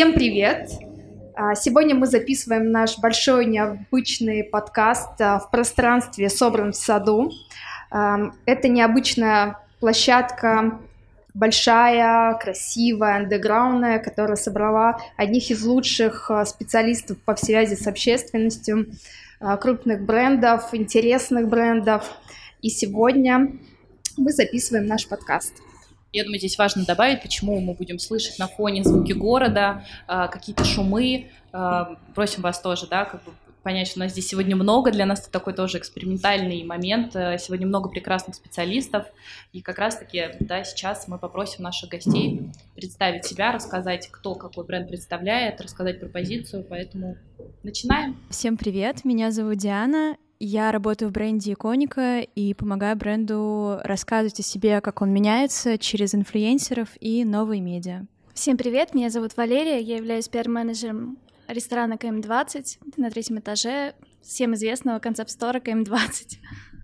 Всем привет! А, сегодня мы записываем наш большой необычный подкаст а, в пространстве «Собран в саду». А, это необычная площадка, большая, красивая, андеграундная, которая собрала одних из лучших специалистов по связи с общественностью, крупных брендов, интересных брендов. И сегодня мы записываем наш подкаст. Я думаю, здесь важно добавить, почему мы будем слышать на фоне звуки города, а, какие-то шумы. А, просим вас тоже, да, как бы понять, что у нас здесь сегодня много, для нас это такой тоже экспериментальный момент, э, сегодня много прекрасных специалистов, и как раз-таки, да, сейчас мы попросим наших гостей представить себя, рассказать, кто какой бренд представляет, рассказать про позицию, поэтому начинаем. Всем привет, меня зовут Диана, я работаю в бренде Иконика и помогаю бренду рассказывать о себе, как он меняется через инфлюенсеров и новые медиа. Всем привет, меня зовут Валерия, я являюсь пиар-менеджером ресторана КМ-20 на третьем этаже всем известного концепт-стора КМ-20.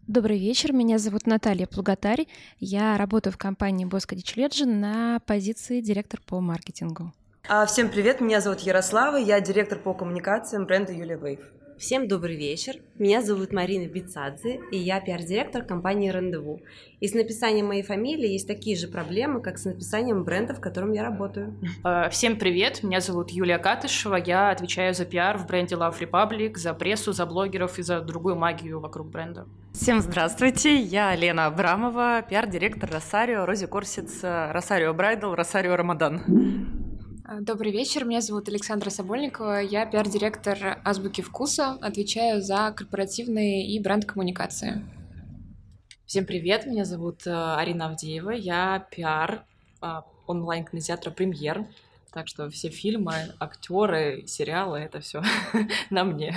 Добрый вечер, меня зовут Наталья Плугатарь, я работаю в компании Bosco Digital на позиции директор по маркетингу. А, всем привет, меня зовут Ярослава, я директор по коммуникациям бренда Юлия Вейв. Всем добрый вечер. Меня зовут Марина Бицадзе, и я пиар-директор компании «Рандеву». И с написанием моей фамилии есть такие же проблемы, как с написанием бренда, в котором я работаю. Э, всем привет, меня зовут Юлия Катышева, я отвечаю за пиар в бренде Love Republic, за прессу, за блогеров и за другую магию вокруг бренда. Всем здравствуйте, я Лена Абрамова, пиар-директор Росарио, Рози Корсиц, Росарио Брайдл, Росарио Рамадан. А, добрый вечер, меня зовут Александра Собольникова, я пиар-директор Азбуки Вкуса, отвечаю за корпоративные и бренд-коммуникации. Всем привет, меня зовут э, Арина Авдеева, я пиар а, онлайн-кинотеатра «Премьер», так что все фильмы, актеры, сериалы — это все на мне.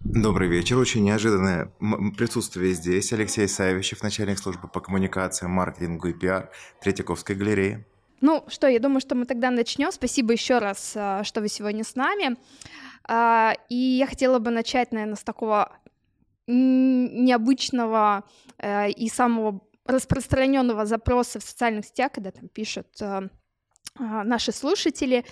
Добрый вечер. Очень неожиданное присутствие здесь. Алексей Савичев, начальник службы по коммуникациям, маркетингу и пиар Третьяковской галереи. Ну что, я думаю, что мы тогда начнем. Спасибо еще раз, а, что вы сегодня с нами. А, и я хотела бы начать, наверное, с такого необычного э, и самого распространенного запроса в социальных сетях, когда там пишут а, наши слушатели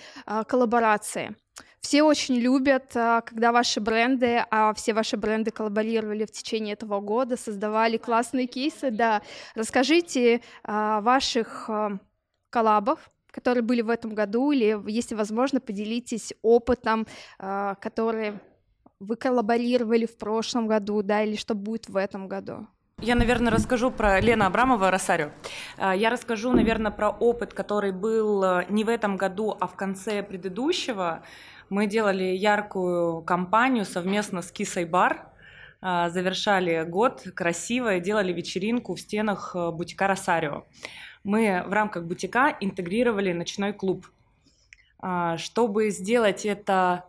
коллаборации. Все очень любят, когда ваши бренды, а все ваши бренды коллаборировали в течение этого года, создавали классные кейсы. Да, расскажите о ваших коллабов, которые были в этом году, или, если возможно, поделитесь опытом, а, который вы коллаборировали в прошлом году, да, или что будет в этом году? Я, наверное, расскажу про Лена Абрамова Росарио. А, я расскажу, наверное, про опыт, который был э, не в этом году, а в конце предыдущего. Мы делали яркую кампанию совместно с Кисой Бар, завершали год красиво, делали вечеринку в стенах э, бутика Росарио мы в рамках бутика интегрировали ночной клуб. А, чтобы сделать это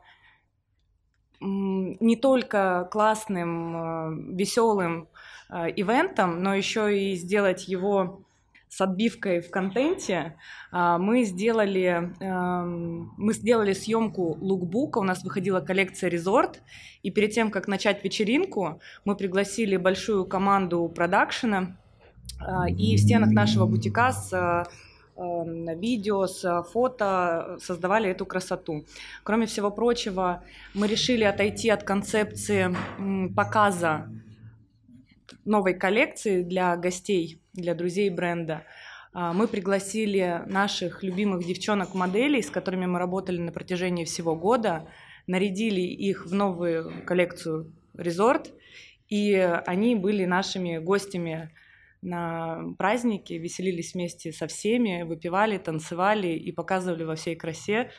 не только классным, а, веселым а, ивентом, но еще и сделать его с отбивкой в контенте, мы сделали, мы сделали съемку лукбука, у нас выходила коллекция «Резорт», и перед тем, как начать вечеринку, мы пригласили большую команду продакшена, и в стенах нашего бутика с а, видео, с фото создавали эту красоту. Кроме всего прочего, мы решили отойти от концепции показа новой коллекции для гостей, для друзей бренда. А, мы пригласили наших любимых девчонок-моделей, с которыми мы работали на протяжении всего года, нарядили их в новую коллекцию «Резорт», и они были нашими гостями на праздники, веселились вместе со всеми, выпивали, танцевали и показывали во всей красе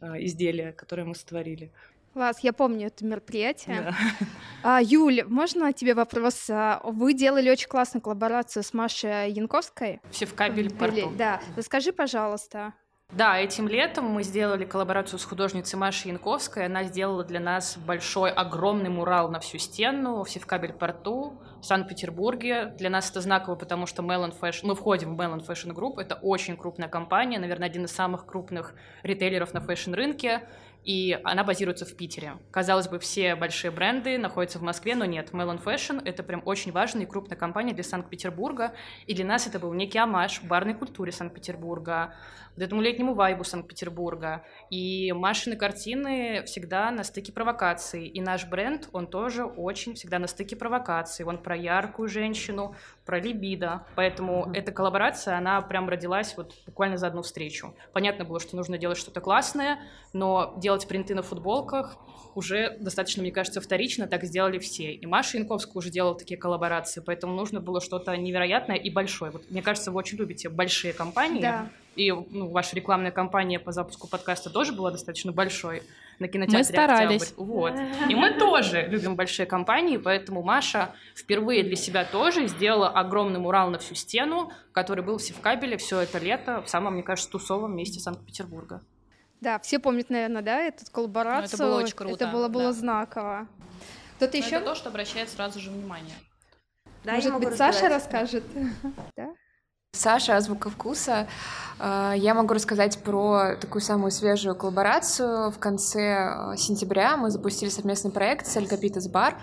э, изделия, которые мы сотворили. Класс, я помню это мероприятие. Да. А, Юль, можно тебе вопрос? А, вы делали очень классную коллаборацию с Машей Янковской. Все в кабель порту. Да, расскажи, пожалуйста. Да, этим летом мы сделали коллаборацию с художницей Машей Янковской. Она сделала для нас большой, огромный мурал на всю стену в Севкабель-порту в Санкт-Петербурге. Для нас это знаково, потому что Melon Fashion, мы входим в Melon Fashion Group. Это очень крупная компания, наверное, один из самых крупных ритейлеров на фэшн-рынке. и она базируется в Питере. Казалось бы, все большие бренды находятся в Москве, но нет. Melon Fashion — это прям очень важная и крупная компания для Санкт-Петербурга, и для нас это был некий амаш барной культуре Санкт-Петербурга, вот этому летнему вайбу Санкт-Петербурга. И Машины картины всегда на стыке провокаций. И наш бренд, он тоже очень всегда на стыке провокаций. Он про яркую женщину, про либидо. Поэтому mm-hmm. эта коллаборация, она прям родилась вот буквально за одну встречу. Понятно было, что нужно делать что-то классное, но делать принты на футболках уже достаточно, мне кажется, вторично, так сделали все. И Маша Янковская уже делала такие коллаборации, поэтому нужно было что-то невероятное и большое. Вот, мне кажется, вы очень любите большие компании. Да. И ну, ваша рекламная кампания по запуску подкаста тоже была достаточно большой на кинотеатре Мы старались. Октябрь. Вот. И мы тоже любим большие компании, поэтому Маша впервые для себя тоже сделала огромный мурал на всю стену, который был в Севкабеле все это лето в самом, мне кажется, тусовом месте Санкт-Петербурга. Да, все помнят, наверное, да, эту коллаборацию. Ну, это было очень круто. Это было, было да. знаково. Кто-то еще? Это то, что обращает сразу же внимание. Да, Может быть, Саша расскажет? да? Саша, Азбука вкуса. А, я могу рассказать про такую самую свежую коллаборацию. В конце а, сентября мы запустили совместный проект с Элькапитас Бар.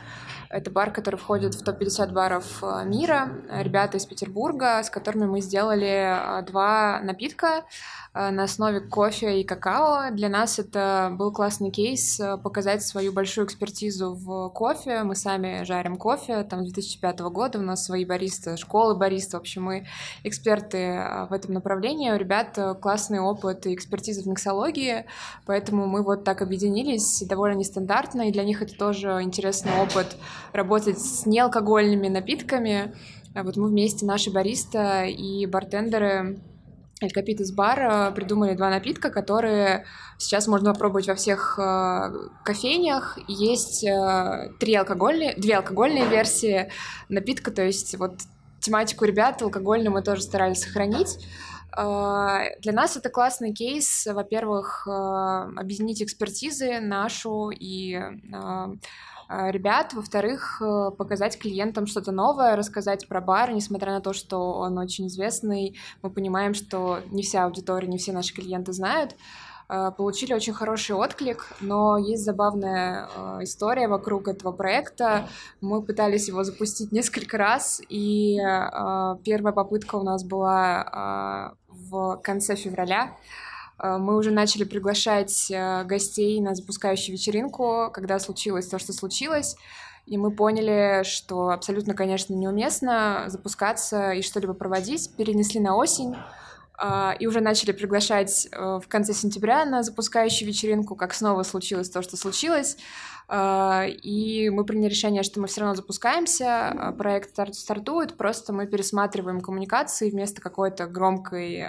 Это бар, который входит в топ-50 баров а, мира. Ребята из Петербурга, с которыми мы сделали два напитка на основе кофе и какао. Для нас это был классный кейс показать свою большую экспертизу в кофе. Мы сами жарим кофе, там, с 2005 года у нас свои баристы, школы бариста. В общем, мы эксперты в этом направлении. У ребят классный опыт и экспертиза в миксологии, поэтому мы вот так объединились, довольно нестандартно, и для них это тоже интересный опыт работать с неалкогольными напитками. Вот мы вместе, наши бариста и бартендеры Эль Капитес Бар придумали два напитка, которые сейчас можно попробовать во всех э, кофейнях. Есть э, три алкогольные, две алкогольные версии напитка, то есть вот тематику ребят алкогольную мы тоже старались сохранить. Э, для нас это классный кейс, во-первых, объединить экспертизы нашу и Э, ребят, во-вторых, э, показать клиентам что-то новое, рассказать про бар, несмотря на то, что он очень известный, мы понимаем, что не вся аудитория, не все наши клиенты знают. Э, получили очень хороший отклик, но есть забавная история вокруг этого проекта. Мы пытались его запустить несколько раз, и первая попытка у нас была в конце февраля. Э, мы уже начали приглашать э, гостей на запускающую вечеринку, когда случилось то, что случилось. И мы поняли, что абсолютно, конечно, неуместно запускаться и что-либо проводить. Перенесли на осень. Э, и уже начали приглашать в конце сентября на запускающую вечеринку, как снова случилось то, что случилось. И мы приняли решение, что мы все равно запускаемся, проект стартует, просто мы пересматриваем коммуникации вместо какой-то громкой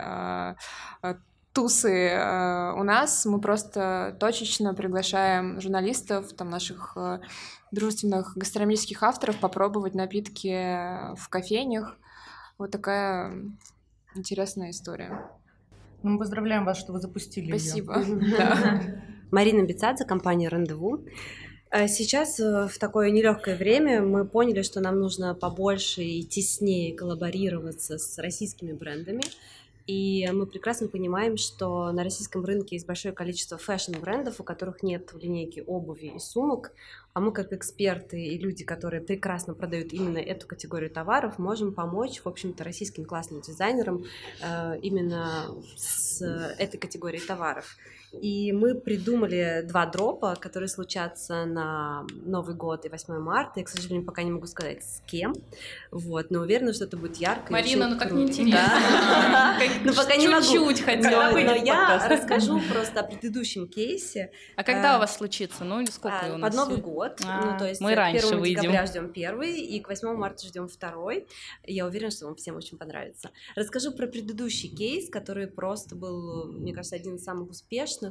тусы э, у нас. Мы просто точечно приглашаем журналистов, там, наших э, дружественных гастрономических авторов попробовать напитки в кофейнях. Вот такая интересная история. Ну, мы поздравляем вас, что вы запустили Спасибо. Марина Бецадзе, компания «Рандеву». Э, сейчас в такое нелегкое время мы поняли, что нам нужно побольше и теснее коллаборироваться с российскими брендами. И мы прекрасно понимаем, что на российском рынке есть большое количество фэшн-брендов, у которых нет в линейке обуви и сумок, а мы как эксперты и люди, которые прекрасно продают именно эту категорию товаров, можем помочь, в общем-то, российским классным дизайнерам э, именно с этой категорией товаров. И мы придумали два дропа, которые случатся на Новый год и 8 марта. Я, к сожалению, пока не могу сказать, с кем. Вот, но уверена, что это будет ярко. Марина, ну так неинтересно. Ну пока не могу. Чуть-чуть хотя бы. Но я расскажу просто о предыдущем кейсе. А когда у вас случится? Ну или сколько а, у нас? Под Новый год. Ну, то есть мы раньше 1 выйдем. декабря ждем первый, и к 8 марта ждем второй. Я уверена, что вам всем очень понравится. Расскажу про предыдущий кейс, который просто был, мне кажется, один из самых успешных.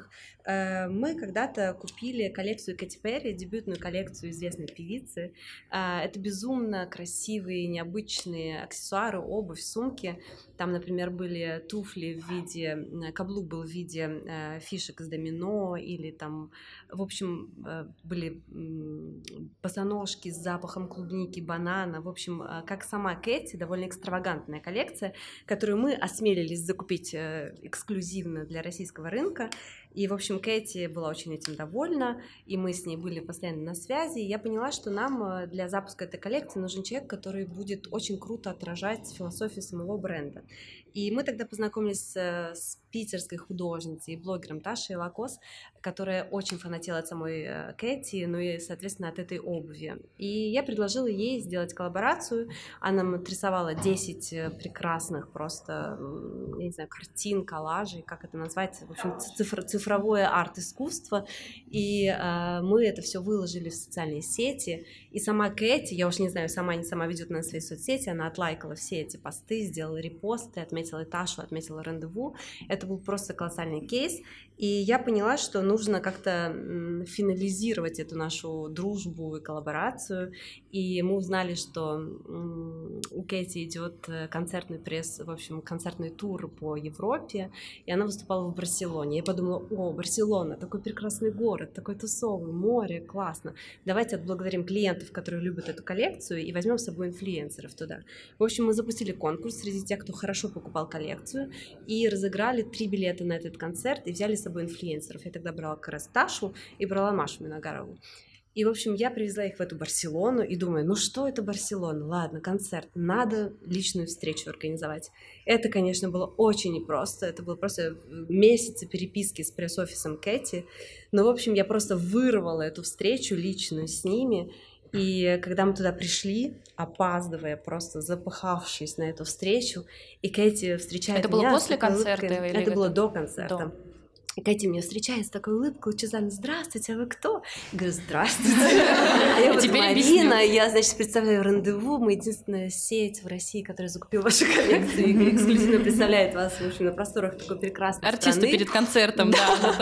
Э, мы когда-то купили коллекцию Кэти Перри, дебютную коллекцию известной певицы. Э, это безумно красивые, необычные аксессуары, обувь, сумки. Там, например, были туфли в виде, э, каблук был в виде фишек с домино, или там, в общем, были босоножки с запахом клубники, банана. В общем, как сама Кэти, довольно экстравагантная коллекция, которую мы осмелились закупить эксклюзивно для российского рынка. И, в общем, Кэти была очень этим довольна, и мы с ней были постоянно на связи. И я поняла, что нам э, для запуска этой коллекции нужен человек, который будет очень круто отражать философию самого бренда. И мы тогда познакомились с питерской художницей и блогером Ташей Лакос, которая очень фанатела от самой э, Кэти, ну и, соответственно, от этой обуви. И я предложила ей сделать коллаборацию. Она нам отрисовала 10 э, прекрасных просто, я не знаю, картин, коллажей, как это назвать, в общем, цифр, цифровое арт-искусство. И э, мы это все выложили в социальные сети. И сама Кэти, я уж не знаю, сама не сама ведет на свои соцсети, она отлайкала все эти посты, сделала репосты, отметила Ташу, отметила рандеву. Это был просто колоссальный кейс. И я поняла, что нужно как-то финализировать эту нашу дружбу и коллаборацию. И мы узнали, что у Кэти идет э, концертный пресс, в общем, концертный тур по Европе, и она выступала в Барселоне. Я подумала, о, Барселона, такой прекрасный город, такой тусовый, море, классно. Давайте отблагодарим клиентов, которые любят эту коллекцию, и возьмем с собой инфлюенсеров туда. В общем, мы запустили конкурс среди тех, кто хорошо покупал коллекцию, и разыграли три билета на этот концерт, и взяли собой инфлюенсеров. Я тогда брала как раз Ташу и брала Машу Миногарову. И, в общем, я привезла их в эту Барселону и думаю, ну что это Барселона? Ладно, концерт, надо личную встречу организовать. Это, конечно, было очень непросто. Это было просто месяцы переписки с пресс-офисом Кэти. Но, в общем, я просто вырвала эту встречу личную с ними. И когда мы туда пришли, опаздывая, просто запыхавшись на эту встречу, и Кэти встречает это меня... Это было после концерта? Или это, это было до концерта. До. И Катя меня встречает с такой улыбкой, лучезарно, здравствуйте, а вы кто? Я говорю, здравствуйте. А я вот Марина, я, значит, представляю рандеву, мы единственная сеть в России, которая закупила вашу коллекцию и эксклюзивно представляет вас, в общем, на просторах такой прекрасной Артисты перед концертом, да.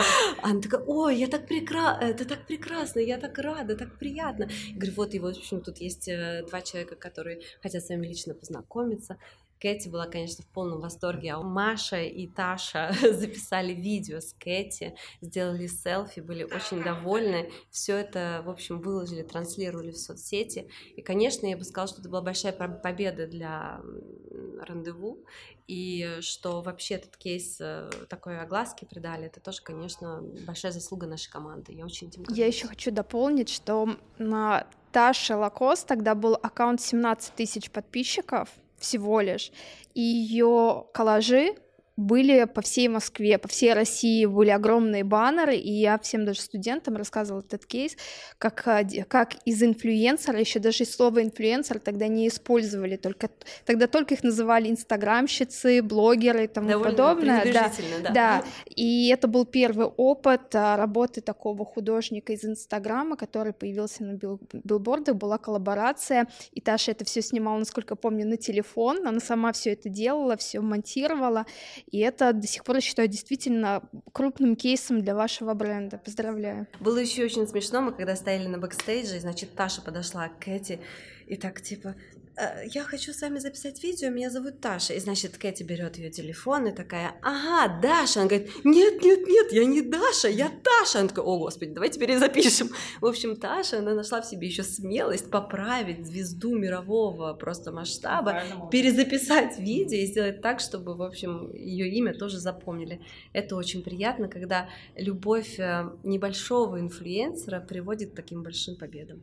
Она такая, ой, я так прекрасно, это так прекрасно, я так рада, так приятно. Я говорю, вот, и вот, в общем, тут есть э, два человека, которые хотят с вами лично познакомиться. Кэти была, конечно, в полном восторге, а Маша и Таша записали видео с Кэти, сделали селфи, были очень довольны. Все это, в общем, выложили, транслировали в соцсети. И, конечно, я бы сказала, что это была большая победа для рандеву, и что вообще этот кейс э, такой огласки придали, это тоже, конечно, большая заслуга нашей команды. Я очень этим Я еще хочу дополнить, что на Таше Лакос тогда был аккаунт 17 тысяч подписчиков, всего лишь. И ее коллажи были по всей Москве, по всей России были огромные баннеры, и я всем даже студентам рассказывала этот кейс, как, как из инфлюенсера, еще даже слово инфлюенсер тогда не использовали, только, тогда только их называли инстаграмщицы, блогеры и тому Довольно подобное. Да, да. да, и это был первый опыт а, работы такого художника из Инстаграма, который появился на бил билбордах, была коллаборация, и Таша это все снимала, насколько помню, на телефон, она сама все это делала, все монтировала, и это до сих пор, я считаю, действительно крупным кейсом для вашего бренда. Поздравляю. Было еще очень смешно, мы когда стояли на бэкстейдже, и, значит, Таша подошла к Кэти и так типа, «Э, я хочу с вами записать видео, меня зовут Таша. И, значит, Кэти берет ее телефон и такая, ага, Даша. Она говорит, нет, нет, нет, я не Даша, я Таша. Она такая, о, господи, давайте перезапишем. В общем, Таша, она нашла в себе еще смелость поправить звезду мирового просто масштаба, перезаписать видео и сделать так, чтобы, в общем, ее имя тоже запомнили. Это очень приятно, когда любовь э, небольшого инфлюенсера приводит к таким большим победам.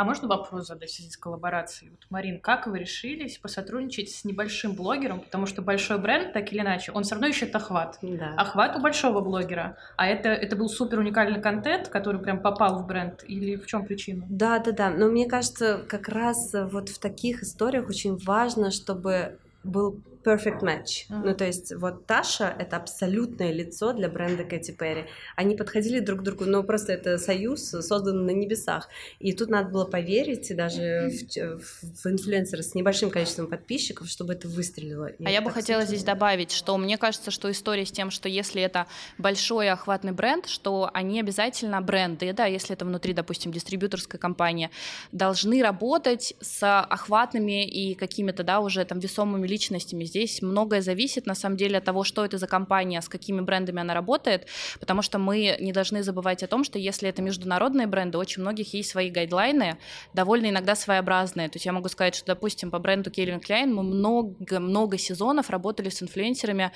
А можно вопрос задать в связи с коллаборацией? Вот, Марин, как вы решились посотрудничать с небольшим блогером? Потому что большой бренд, так или иначе, он все равно ищет охват. Да. Охват у большого блогера. А это, это был супер уникальный контент, который прям попал в бренд? Или в чем причина? Да, да, да. Но мне кажется, как раз вот в таких историях очень важно, чтобы был perfect match. Mm-hmm. Ну, то есть вот Таша — это абсолютное лицо для бренда Кэти Перри. Они подходили друг к другу, но просто это союз создан на небесах. И тут надо было поверить, даже mm-hmm. в, в инфлюенсера с небольшим количеством подписчиков, чтобы это выстрелило. И а я бы хотела здесь добавить, что мне кажется, что история с тем, что если это большой охватный бренд, что они обязательно бренды, да, если это внутри, допустим, дистрибьюторской компании, должны работать с охватными и какими-то, да, уже там весомыми личностями Здесь многое зависит, на самом деле, от того, что это за компания, с какими брендами она работает, потому что мы не должны забывать о том, что если это международные бренды, очень многих есть свои гайдлайны, довольно иногда своеобразные. То есть я могу сказать, что, допустим, по бренду Calvin Klein мы много-много сезонов работали с инфлюенсерами,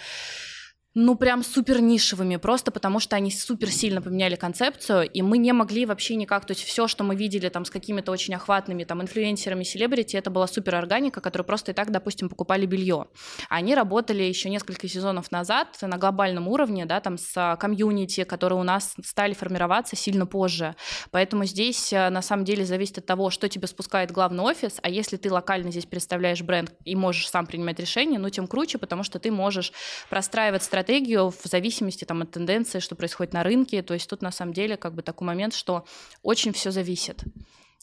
ну, прям супер нишевыми, просто потому что они супер сильно поменяли концепцию, и мы не могли вообще никак, то есть все, что мы видели там с какими-то очень охватными там инфлюенсерами, селебрити, это была супер органика, которая просто и так, допустим, покупали белье. Они работали еще несколько сезонов назад на глобальном уровне, да, там с комьюнити, которые у нас стали формироваться сильно позже. Поэтому здесь э, на самом деле зависит от того, что тебе спускает главный офис, а если ты локально здесь представляешь бренд и можешь сам принимать решения, ну, тем круче, потому что ты можешь простраивать стратегию стратегию в зависимости там, от тенденции, что происходит на рынке. То есть тут на самом деле как бы такой момент, что очень все зависит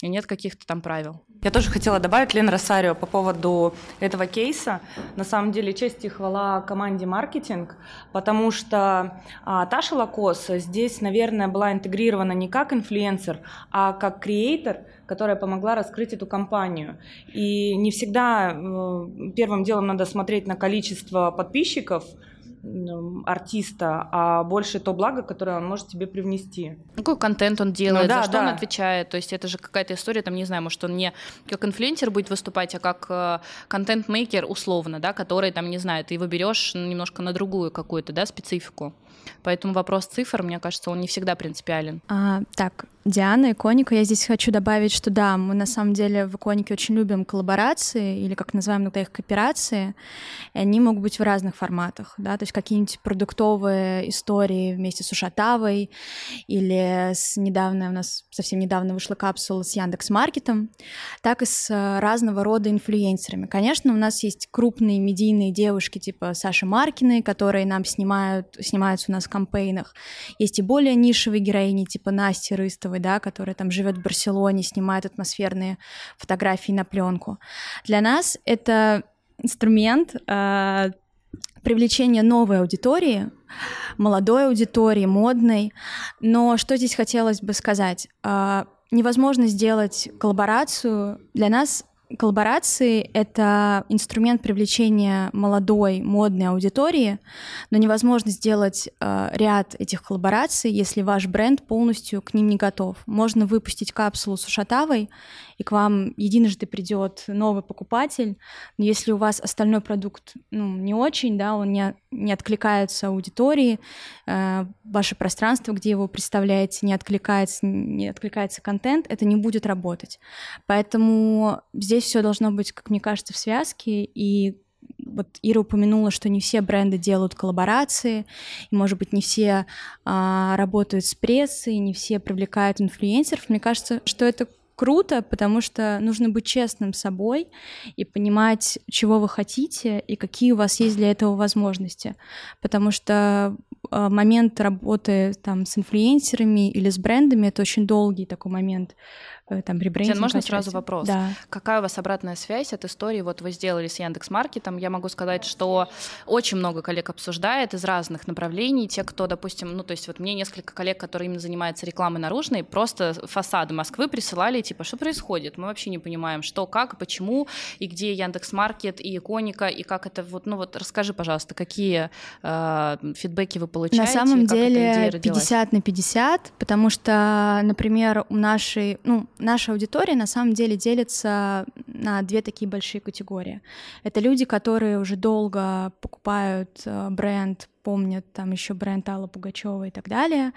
и нет каких-то там правил. Я тоже хотела добавить, Лен Росарио, по поводу этого кейса. На самом деле, честь и хвала команде маркетинг, потому что а, Таша Лакос здесь, наверное, была интегрирована не как инфлюенсер, а как креатор, которая помогла раскрыть эту компанию. И не всегда э, первым делом надо смотреть на количество подписчиков, артиста, а больше то благо, которое он может тебе привнести. Ну, какой контент он делает, ну, да, за что да. он отвечает. То есть это же какая-то история, там, не знаю, может, он не как инфлюенсер будет выступать, а как э, контент-мейкер условно, да, который, там, не знаю, ты его берешь немножко на другую какую-то, да, специфику. Поэтому вопрос цифр, мне кажется, он не всегда принципиален. А, так, Диана, Иконика, я здесь хочу добавить, что да, мы на самом деле в Иконике очень любим коллаборации, или как называем иногда их кооперации, и они могут быть в разных форматах, да, то есть какие-нибудь продуктовые истории вместе с Ушатавой, или с недавно, у нас совсем недавно вышла капсула с Яндекс Маркетом, так и с разного рода инфлюенсерами. Конечно, у нас есть крупные медийные девушки типа Саши Маркины, которые нам снимают, снимаются у нас в кампейнах. Есть и более нишевые героини типа Насти Рыстовой, Мальцевой, да, которая там живет в Барселоне, снимает атмосферные фотографии на пленку. Для нас это инструмент э, привлечения новой аудитории, молодой аудитории, модной. Но что здесь хотелось бы сказать? Э, невозможно сделать коллаборацию. Для нас коллаборации — это инструмент привлечения молодой, модной аудитории, но невозможно сделать э, ряд этих коллабораций, если ваш бренд полностью к ним не готов. Можно выпустить капсулу с ушатавой, и к вам единожды придет новый покупатель, но если у вас остальной продукт ну, не очень, да, он не, не откликается аудитории, э, ваше пространство, где его представляете, не откликается, не откликается контент, это не будет работать. Поэтому здесь все должно быть, как мне кажется, в связке, и вот Ира упомянула, что не все бренды делают коллаборации, и, может быть, не все а, работают с прессой, не все привлекают инфлюенсеров. Мне кажется, что это круто, потому что нужно быть честным собой и понимать, чего вы хотите и какие у вас есть для этого возможности. Потому что э, момент работы там с инфлюенсерами или с брендами это очень долгий такой момент там ребрендинг. Можно отчасти. сразу вопрос? Да. Какая у вас обратная связь от истории? Вот вы сделали с Яндекс Маркетом. Я могу сказать, что очень много коллег обсуждает из разных направлений. Те, кто, допустим, ну то есть вот мне несколько коллег, которые именно занимаются рекламой наружной, просто фасады Москвы присылали, типа, что происходит? Мы вообще не понимаем, что, как, почему, и где Яндекс Маркет, и Иконика, и как это вот, ну вот расскажи, пожалуйста, какие э, фидбэки вы получаете? На самом деле 50 на 50, потому что, например, у нашей, ну, наша аудитория на самом деле делится на две такие большие категории. Это люди, которые уже долго покупают э, бренд, помнят там еще бренд Алла Пугачева и так далее.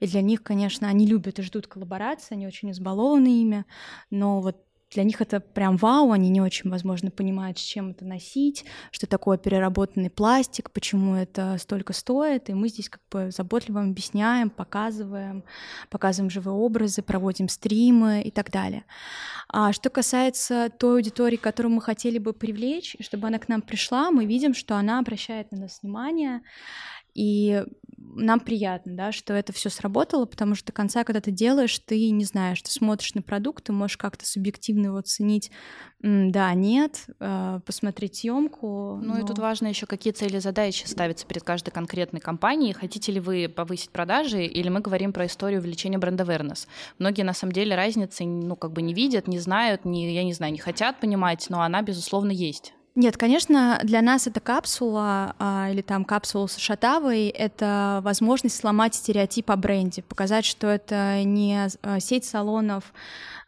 И для них, конечно, они любят и ждут коллаборации, они очень избалованы ими, но вот для них это прям вау, они не очень, возможно, понимают, с чем это носить, что такое переработанный пластик, почему это столько стоит, и мы здесь как бы заботливо объясняем, показываем, показываем живые образы, проводим стримы и так далее. А что касается той аудитории, которую мы хотели бы привлечь, чтобы она к нам пришла, мы видим, что она обращает на нас внимание, и нам приятно, да, что это все сработало, потому что до конца, когда ты делаешь, ты не знаешь, ты смотришь на продукт, ты можешь как-то субъективно его оценить, да, нет, э, посмотреть съемку. Ну но... и тут важно еще, какие цели задачи ставятся перед каждой конкретной компанией. Хотите ли вы повысить продажи, или мы говорим про историю увеличения бренда awareness? Многие на самом деле разницы, ну, как бы не видят, не знают, не, я не знаю, не хотят понимать, но она, безусловно, есть. Нет, конечно, для нас эта капсула а, или там капсула с Шатавой — это возможность сломать стереотип о бренде, показать, что это не а, сеть салонов,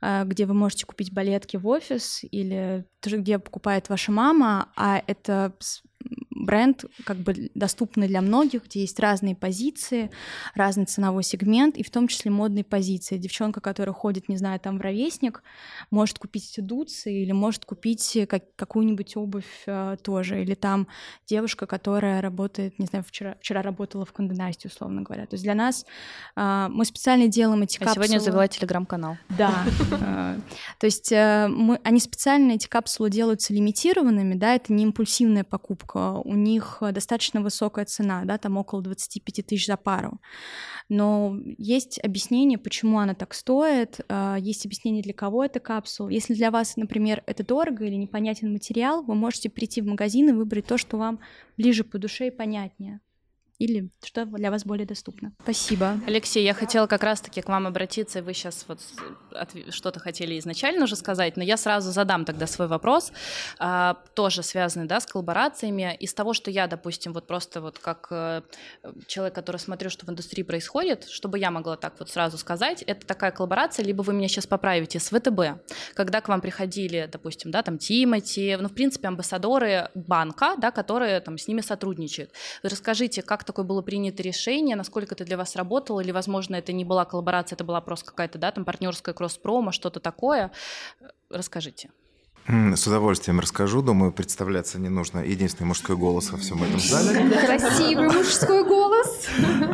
а, где вы можете купить балетки в офис или где покупает ваша мама, а это бренд как бы доступный для многих, где есть разные позиции, разный ценовой сегмент, и в том числе модные позиции. Девчонка, которая ходит, не знаю, там в ровесник, может купить дуцы или может купить как, какую-нибудь обувь э, тоже. Или там девушка, которая работает, не знаю, вчера, вчера работала в Конденасте, условно говоря. То есть для нас э, мы специально делаем эти а капсулы. сегодня завела телеграм-канал. Да. Э, то есть э, мы, они специально, эти капсулы делаются лимитированными, да, это не импульсивная покупка, у них достаточно высокая цена, да, там около 25 тысяч за пару. Но есть объяснение, почему она так стоит, э, есть объяснение, для кого эта капсула. Если для вас, например, это дорого или непонятен материал, вы можете прийти в магазин и выбрать то, что вам ближе по душе и понятнее или что для вас более доступно. Спасибо. Алексей, я хотела как раз-таки к вам обратиться, вы сейчас вот что-то хотели изначально уже сказать, но я сразу задам тогда свой вопрос, а, тоже связанный, да, с коллаборациями. Из того, что я, допустим, вот просто вот как э, человек, который смотрю, что в индустрии происходит, чтобы я могла так вот сразу сказать, это такая коллаборация, либо вы меня сейчас поправите, с ВТБ, когда к вам приходили, допустим, да, там Тимати, ну, в принципе, амбассадоры банка, да, которые там с ними сотрудничают. Расскажите, как такое было принято решение, насколько это для вас работало, или, возможно, это не была коллаборация, это была просто какая-то, да, там партнерская кросс-промо, что-то такое. Расскажите. С удовольствием расскажу. Думаю, представляться не нужно. Единственный мужской голос во всем этом зале. Красивый мужской голос.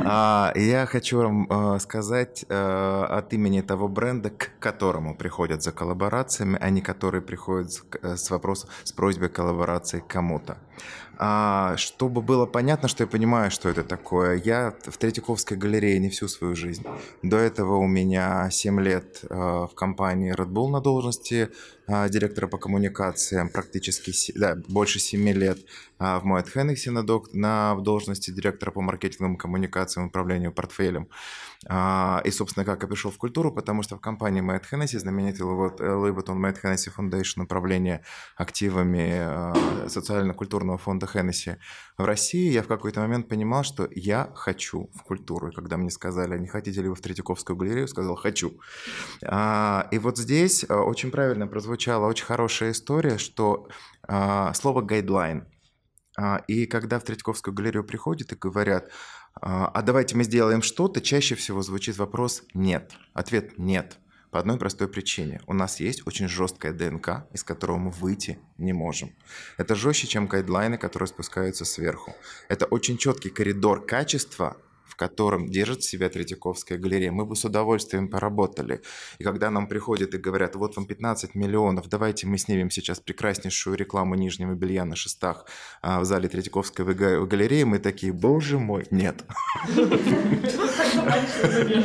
А, я хочу вам а, сказать а, от имени того бренда, к которому приходят за коллаборациями, а не которые приходят с, э, с вопросом, с просьбой коллаборации кому-то. А, чтобы было понятно, что я понимаю, что это такое, я в Третьяковской галерее не всю свою жизнь. До этого у меня 7 лет а, в компании Red Bull на должности а, директора по коммуникациям, практически да, больше 7 лет в Moet Hennessy на, док, на должности директора по маркетинговым коммуникациям, управлению портфелем. А, и, собственно, как я пришел в культуру, потому что в компании Moet Hennessy, знаменитый Vuitton Moet Hennessy Foundation, управление активами социально-культурного фонда Hennessy в России, я в какой-то момент понимал, что я хочу в культуру. И когда мне сказали, не хотите ли вы в Третьяковскую галерею, сказал, хочу. И вот здесь очень правильно прозвучала очень хорошая история, что слово «гайдлайн» А, и когда в Третьяковскую галерею приходят и говорят, а, а давайте мы сделаем что-то, чаще всего звучит вопрос «нет». Ответ «нет». По одной простой причине. У нас есть очень жесткая ДНК, из которого мы выйти не можем. Это жестче, чем гайдлайны, которые спускаются сверху. Это очень четкий коридор качества, в котором держит себя Третьяковская галерея, мы бы с удовольствием поработали. И когда нам приходят и говорят, вот вам 15 миллионов, давайте мы снимем сейчас прекраснейшую рекламу нижнего белья на шестах а, в зале Третьяковской галереи, мы такие, боже мой, нет.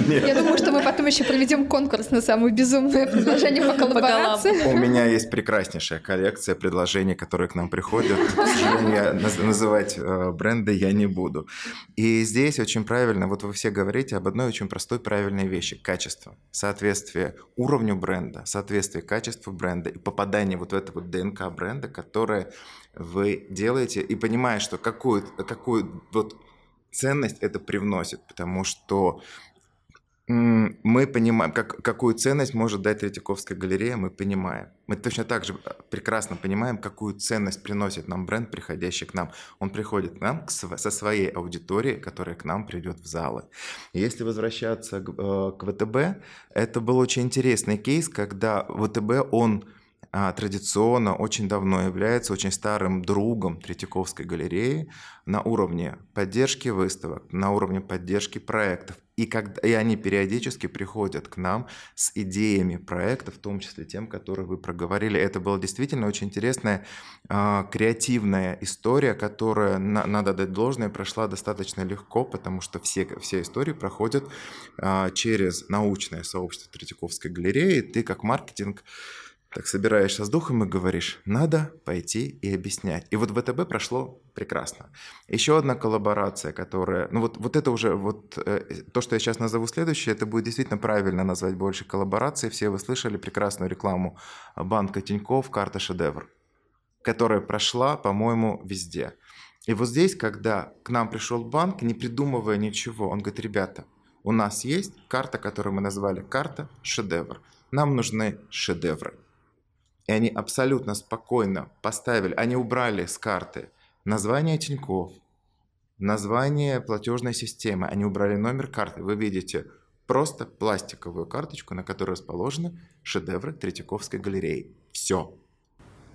Я думаю, что мы потом еще проведем конкурс на самое безумное предложение по коллаборации. У меня есть прекраснейшая коллекция предложений, которые к нам приходят. К сожалению, называть э, бренды я не буду. И здесь очень правильно правильно, вот вы все говорите об одной очень простой правильной вещи – качество. Соответствие уровню бренда, соответствие качеству бренда и попадание вот в это вот ДНК бренда, которое вы делаете, и понимая, что какую, какую вот ценность это привносит, потому что мы понимаем, как, какую ценность может дать Третьяковская галерея, мы понимаем. Мы точно так же э, прекрасно понимаем, какую ценность приносит нам бренд, приходящий к нам. Он приходит к нам к, со своей аудиторией, которая к нам придет в залы. Если возвращаться к, э, к ВТБ, это был очень интересный кейс, когда ВТБ, он а, традиционно очень давно является очень старым другом Третьяковской галереи на уровне поддержки выставок, на уровне поддержки проектов. И, когда, и они периодически приходят к нам с идеями проектов, в том числе тем, которые вы проговорили. Это была действительно очень интересная э, креативная история, которая, на, надо дать должное, прошла достаточно легко, потому что все, все истории проходят э, через научное сообщество Третьяковской галереи. Ты как маркетинг так собираешься с духом и говоришь, надо пойти и объяснять. И вот ВТБ прошло прекрасно. Еще одна коллаборация, которая, ну вот, вот это уже, вот э, то, что я сейчас назову следующее, это будет действительно правильно назвать больше коллаборацией. Все вы слышали прекрасную рекламу банка Тиньков «Карта шедевр», которая прошла, по-моему, везде. И вот здесь, когда к нам пришел банк, не придумывая ничего, он говорит, ребята, у нас есть карта, которую мы назвали «Карта шедевр». Нам нужны шедевры. И они абсолютно спокойно поставили, они убрали с карты название Тиньков, название платежной системы. Они убрали номер карты. Вы видите просто пластиковую карточку, на которой расположены шедевры Третьяковской галереи. Все.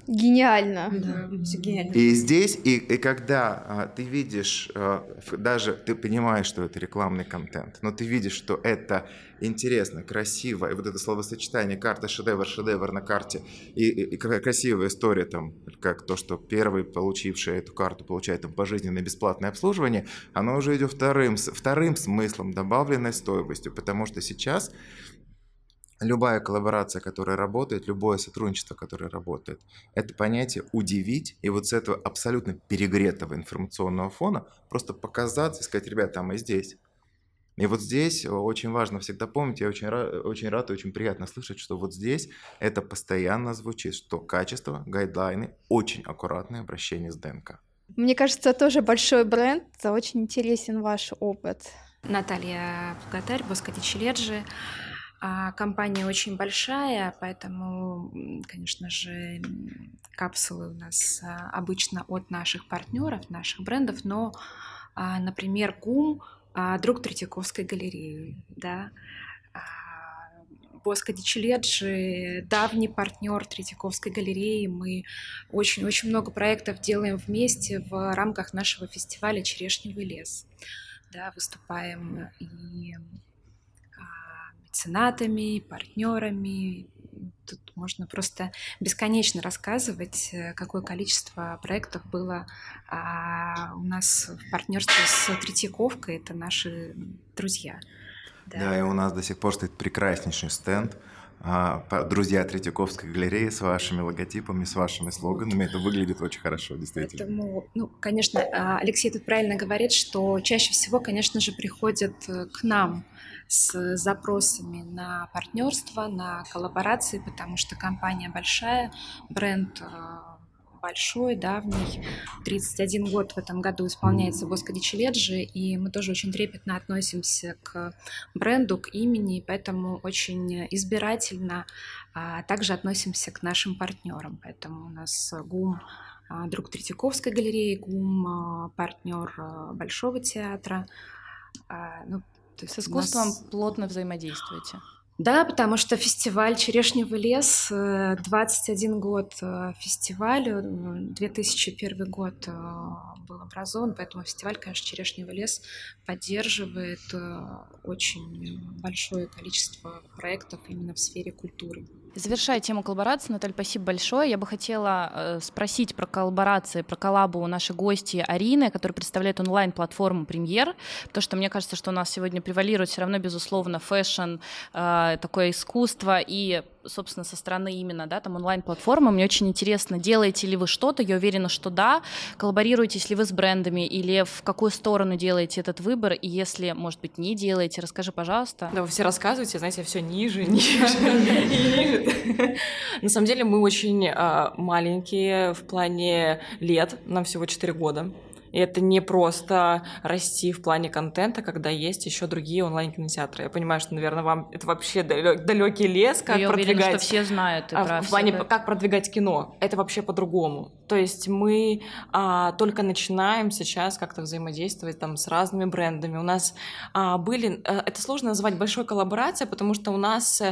Гениально. Да, все гениально. И здесь, и, и когда а, ты видишь, а, даже ты понимаешь, что это рекламный контент, но ты видишь, что это интересно, красиво, и вот это словосочетание карта шедевр, шедевр на карте, и, и, и красивая история там, как то, что первый, получивший эту карту, получает там пожизненное бесплатное обслуживание, оно уже идет вторым, вторым смыслом, добавленной стоимостью, потому что сейчас любая коллаборация, которая работает, любое сотрудничество, которое работает, это понятие удивить и вот с этого абсолютно перегретого информационного фона просто показаться и сказать, ребята, а мы здесь. И вот здесь очень важно всегда помнить, я очень очень рад и очень приятно слышать, что вот здесь это постоянно звучит, что качество, гайдлайны, очень аккуратное обращение с ДНК. Мне кажется, тоже большой бренд, очень интересен ваш опыт. Наталья Плугатарь, Боскати Челеджи. А компания очень большая, поэтому, конечно же, капсулы у нас а, обычно от наших партнеров, наших брендов, но, а, например, ГУМ друг Третьяковской галереи, да, Боско Дичеледжи, давний партнер Третьяковской галереи. Мы очень-очень много проектов делаем вместе в рамках нашего фестиваля «Черешневый лес». Да, выступаем и меценатами, партнерами. Тут можно просто бесконечно рассказывать, э, какое количество проектов было а, у нас в партнерстве с Третьяковкой. Это наши друзья. Да. да, и у нас до сих пор стоит прекраснейший стенд а, друзья Третьяковской галереи с вашими логотипами, с вашими слоганами. Это выглядит очень хорошо, действительно. Поэтому, ну, конечно, а, Алексей тут правильно говорит, что чаще всего, конечно же, приходят э, к нам с запросами на партнерство, на коллаборации, потому что компания большая, бренд э, большой, давний, 31 год в этом году исполняется Боска Челеджи, и мы тоже очень трепетно относимся к бренду, к имени, поэтому очень избирательно а, также относимся к нашим партнерам. Поэтому у нас ГУМ а, друг Третьяковской галереи, ГУМ а, партнер Большого театра. Ну, то есть С искусством нас... плотно взаимодействуете. Да, потому что фестиваль «Черешневый лес», 21 э, год э, фестивалю, 2001 год э, был образован, поэтому фестиваль, конечно, «Черешневый лес» поддерживает очень большое количество проектов именно в сфере культуры. Завершая тему коллаборации, Наталья, спасибо большое. Я бы хотела э, спросить про коллаборации, про коллабу у нашей гости Арины, которая представляет онлайн-платформу «Премьер», потому что мне кажется, что у нас сегодня превалирует все равно, безусловно, фэшн, э, такое искусство. И собственно, со стороны именно, да, там онлайн-платформы. Мне очень интересно, делаете ли вы что-то, я уверена, что да, коллаборируетесь ли вы с брендами или в какую сторону делаете этот выбор, и если, может быть, не делаете, расскажи, пожалуйста. Да, вы все рассказываете, знаете, все ниже, ниже ниже. На самом деле мы очень а, маленькие в плане лет, нам всего 4 года. И это не просто расти в плане контента, когда есть еще другие онлайн-кинотеатры. Я понимаю, что, наверное, вам это вообще далекий лес, как Я продвигать... Уверена, что все знают. А, в плане, как продвигать кино. Это вообще по-другому. То есть мы а, только начинаем сейчас как-то взаимодействовать там с разными брендами. У нас а, были... А, это сложно назвать большой коллаборацией, потому что у нас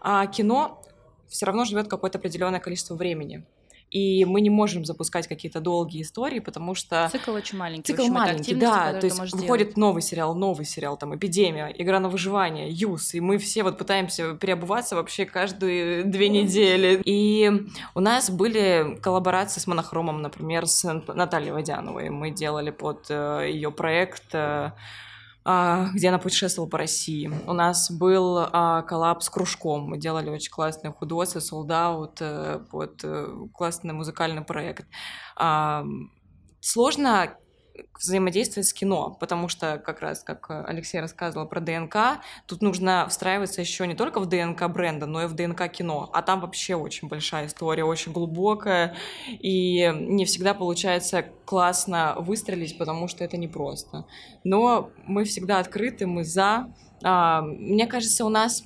а, кино все равно живет какое-то определенное количество времени и мы не можем запускать какие-то долгие истории, потому что... Цикл очень маленький. Цикл маленький, да, то есть выходит делать. новый сериал, новый сериал, там, «Эпидемия», «Игра на выживание», «Юз», и мы все вот пытаемся переобуваться вообще каждые две недели. И у нас были коллаборации с «Монохромом», например, с Натальей Водяновой, мы делали под э, ее проект э, где она путешествовала по России. У нас был а, коллаб с Кружком. Мы делали очень классные худосы, солдат, э, вот, э, классный музыкальный проект. А, сложно взаимодействовать с кино, потому что как раз, как Алексей рассказывал про ДНК, тут нужно встраиваться еще не только в ДНК бренда, но и в ДНК кино. А там вообще очень большая история, очень глубокая, и не всегда получается классно выстрелить, потому что это непросто. Но мы всегда открыты, мы за. А, мне кажется, у нас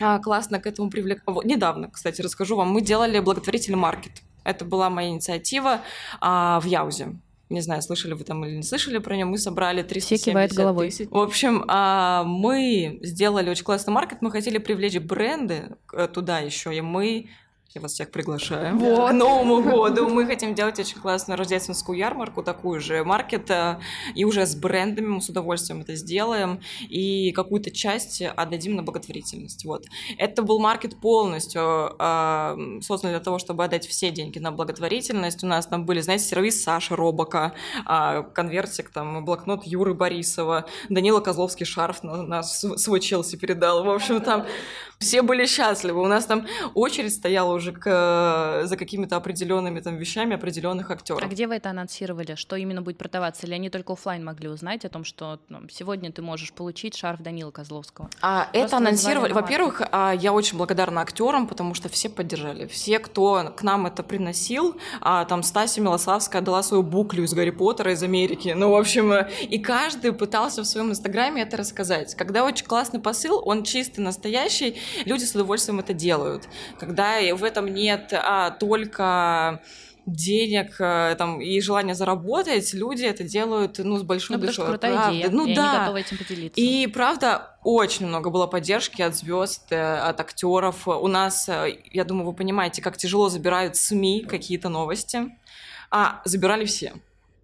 а, классно к этому привлек... Недавно, кстати, расскажу вам, мы делали благотворительный маркет. Это была моя инициатива а, в Яузе не знаю, слышали вы там или не слышали про него, мы собрали 370 Все кивают головой. тысяч. В общем, а, мы сделали очень классный маркет, мы хотели привлечь бренды э, туда еще, и мы я вас всех приглашаю. Вот. К Новому году мы хотим делать очень классную рождественскую ярмарку, такую же маркет, э, и уже с брендами мы с удовольствием это сделаем, и какую-то часть отдадим на благотворительность. Вот. Это был маркет полностью э, создан для того, чтобы отдать все деньги на благотворительность. У нас там были, знаете, сервис Саши Робока, э, конвертик, там, блокнот Юры Борисова, Данила Козловский шарф на, на свой Челси передал. В общем, там все были счастливы. У нас там очередь стояла уже к, за какими-то определенными там вещами определенных актеров. А где вы это анонсировали? Что именно будет продаваться? Или они только офлайн могли узнать о том, что ну, сегодня ты можешь получить шарф Данила Козловского? А Просто это анонсировали. Во-первых, а, я очень благодарна актерам, потому что все поддержали. Все, кто к нам это приносил, а, там Стася Милославская дала свою буклю из Гарри Поттера из Америки. Ну, в общем, э, и каждый пытался в своем инстаграме это рассказать. Когда очень классный посыл, он чистый, настоящий, люди с удовольствием это делают. Когда в этом нет а, только денег э, там, и желания заработать, люди это делают ну, с большой Ну, потому что душой. крутая правда. идея, Ну и да. они готовы этим поделиться. И правда, очень много было поддержки от звезд, э, от актеров. У нас, э, я думаю, вы понимаете, как тяжело забирают СМИ какие-то новости. А забирали все.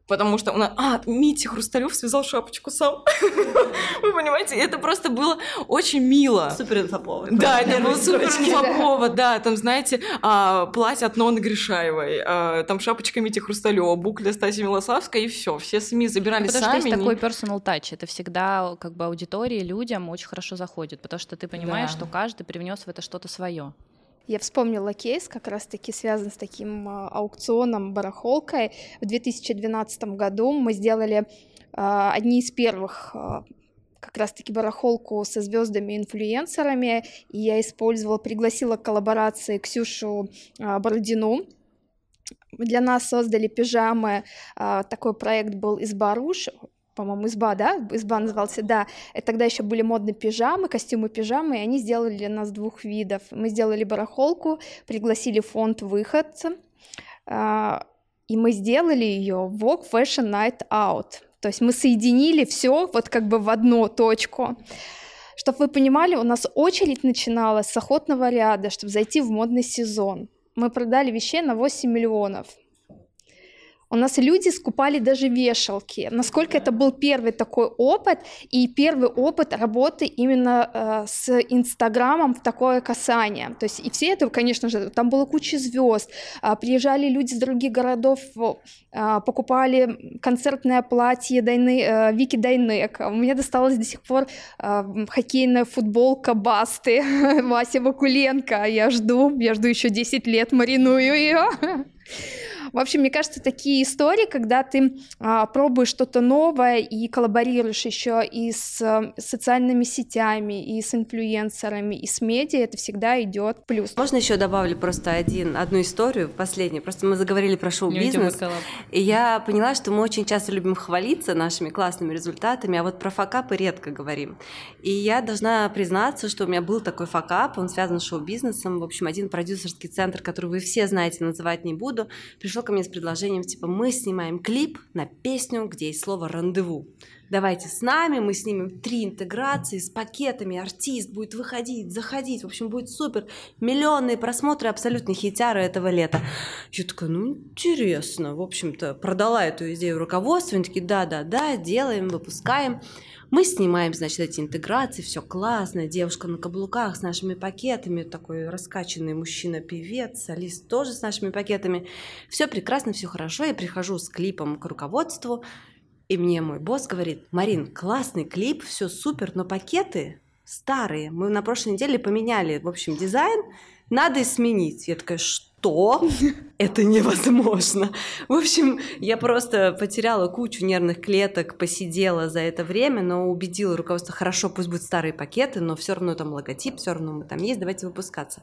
Потому что у нас... А, Митя Хрусталев связал шапочку сам. Вы понимаете, это просто было очень мило. Супер инфоповод. Да, это Первые был супер инфоповод, да. Там, знаете, а, платье от Ноны Гришаевой, а, там шапочка Мити Хрусталева, букля Стаси Милославской, и все. Все СМИ забирали Потому сами. что есть такой personal touch. Это всегда как бы аудитории, людям очень хорошо заходит, потому что ты понимаешь, что каждый привнес в это что-то свое. Я вспомнила кейс, как раз-таки связан с таким а, аукционом барахолкой. В 2012 году мы сделали а, одни из первых а, как раз-таки барахолку со звездами-инфлюенсерами, и я использовала, пригласила к коллаборации Ксюшу Бородину. Для нас создали пижамы, такой проект был «Изба Руш», по-моему, изба, да? Изба назывался, да. И тогда еще были модные пижамы, костюмы пижамы, и они сделали для нас двух видов. Мы сделали барахолку, пригласили фонд «Выход», а, и мы сделали ее Vogue Fashion Night Out. То есть мы соединили все вот как бы в одну точку. Чтобы вы понимали, у нас очередь начиналась с охотного ряда, чтобы зайти в модный сезон. Мы продали вещей на 8 миллионов. У нас люди скупали даже вешалки. Насколько это был первый такой опыт, и первый опыт работы именно э, с Инстаграмом в такое касание. То есть и все это, конечно же, там было куча звезд, а, приезжали люди с других городов, а, покупали концертное платье Дайны, э, Вики Дайнек. У меня досталась до сих пор м, хоккейная футболка Басты Вася Вакуленко. Я жду, я жду еще 10 лет, мариную ее. В общем, мне кажется, такие истории, когда ты а, пробуешь что-то новое и коллаборируешь еще и с а, социальными сетями, и с инфлюенсерами, и с медиа, это всегда идет плюс. Можно еще добавлю просто один, одну историю, последнюю. Просто мы заговорили про шоу-бизнес. И я поняла, что мы очень часто любим хвалиться нашими классными результатами, а вот про факапы редко говорим. И я должна признаться, что у меня был такой факап, он связан с шоу-бизнесом. В общем, один продюсерский центр, который вы все знаете, называть не буду, пришел ко мне с предложением, типа, мы снимаем клип на песню, где есть слово «рандеву». Давайте с нами, мы снимем три интеграции с пакетами, артист будет выходить, заходить, в общем, будет супер. Миллионные просмотры, абсолютно хитяры этого лета. Я такая, ну, интересно. В общем-то, продала эту идею руководству. Они такие, да-да-да, делаем, выпускаем. Мы снимаем, значит, эти интеграции, все классно, девушка на каблуках с нашими пакетами, такой раскачанный мужчина-певец, солист тоже с нашими пакетами. Все прекрасно, все хорошо. Я прихожу с клипом к руководству, и мне мой босс говорит, Марин, классный клип, все супер, но пакеты старые. Мы на прошлой неделе поменяли, в общем, дизайн, надо сменить. Я такая, что? Это невозможно. В общем, я просто потеряла кучу нервных клеток, посидела за это время, но убедила руководство, хорошо, пусть будут старые пакеты, но все равно там логотип, все равно мы там есть, давайте выпускаться.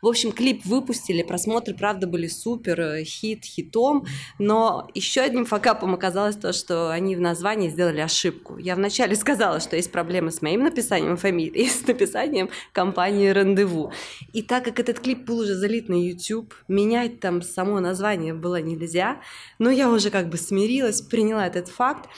В общем, клип выпустили, просмотры, правда, были супер, э, хит хитом, но еще одним факапом оказалось то, что они в названии сделали ошибку. Я вначале сказала, что есть проблемы с моим написанием фамилии с написанием компании «Рандеву». И так как этот клип был уже залит на YouTube, менять там само название было нельзя, но я уже как бы смирилась, приняла этот факт,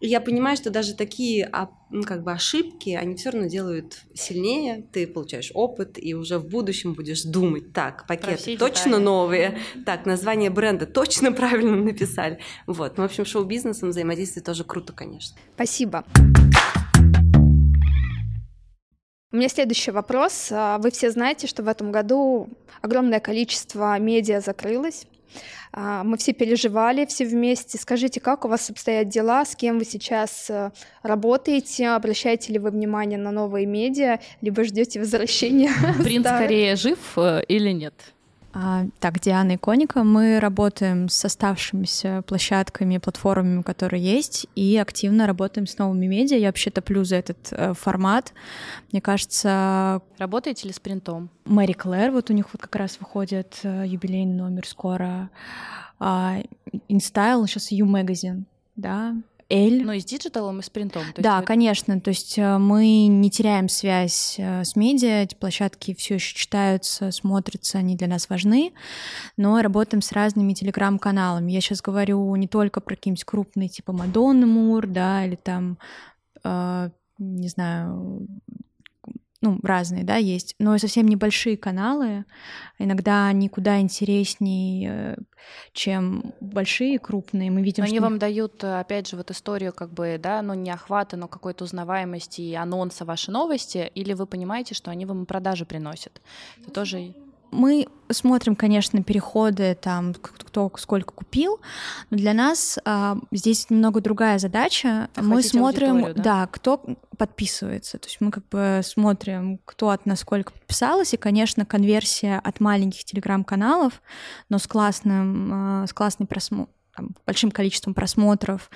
и я понимаю, что даже такие ну, как бы ошибки, они все равно делают сильнее, ты получаешь опыт, и уже в будущем будешь думать, так, пакеты точно детали. новые, так, название бренда точно правильно написали. Вот, ну, в общем, шоу-бизнесом взаимодействие тоже круто, конечно. Спасибо. У меня следующий вопрос. А, вы все знаете, что в этом году огромное количество медиа закрылось. А, мы все переживали, все вместе. Скажите, как у вас обстоят дела, с кем вы сейчас э, работаете, обращаете ли вы внимание на новые медиа, либо ждете возвращения? Принц скорее жив э, или нет? А, так, Диана и Коника, мы работаем с оставшимися площадками, платформами, которые есть, и активно работаем с новыми медиа. Я вообще топлю за этот э, формат. Мне кажется... Работаете ли с принтом? Marie Claire, вот у них вот как раз выходит э, юбилейный номер скоро. InStyle, сейчас U Magazine, да, Elle. Но и с диджиталом, и с принтом. да, вы... конечно. То есть э, мы не теряем связь э, с медиа, эти площадки все еще читаются, смотрятся, они для нас важны, но работаем с разными телеграм-каналами. Я сейчас говорю не только про какие-нибудь крупные, типа Мадонна Мур, да, или там э, не знаю, ну, разные, да, есть, но совсем небольшие каналы, иногда они куда интереснее, чем большие, крупные, мы видим, но что... Они вам дают, опять же, вот историю, как бы, да, ну, не охвата, но какой-то узнаваемости и анонса вашей новости, или вы понимаете, что они вам продажи приносят? Это тоже мы смотрим, конечно, переходы, там, кто сколько купил, но для нас а, здесь немного другая задача. Охватить мы смотрим, да? да, кто подписывается. То есть мы как бы смотрим, кто от нас сколько подписалось, и, конечно, конверсия от маленьких телеграм-каналов, но с классным, а, с классной просмотром там, большим количеством просмотров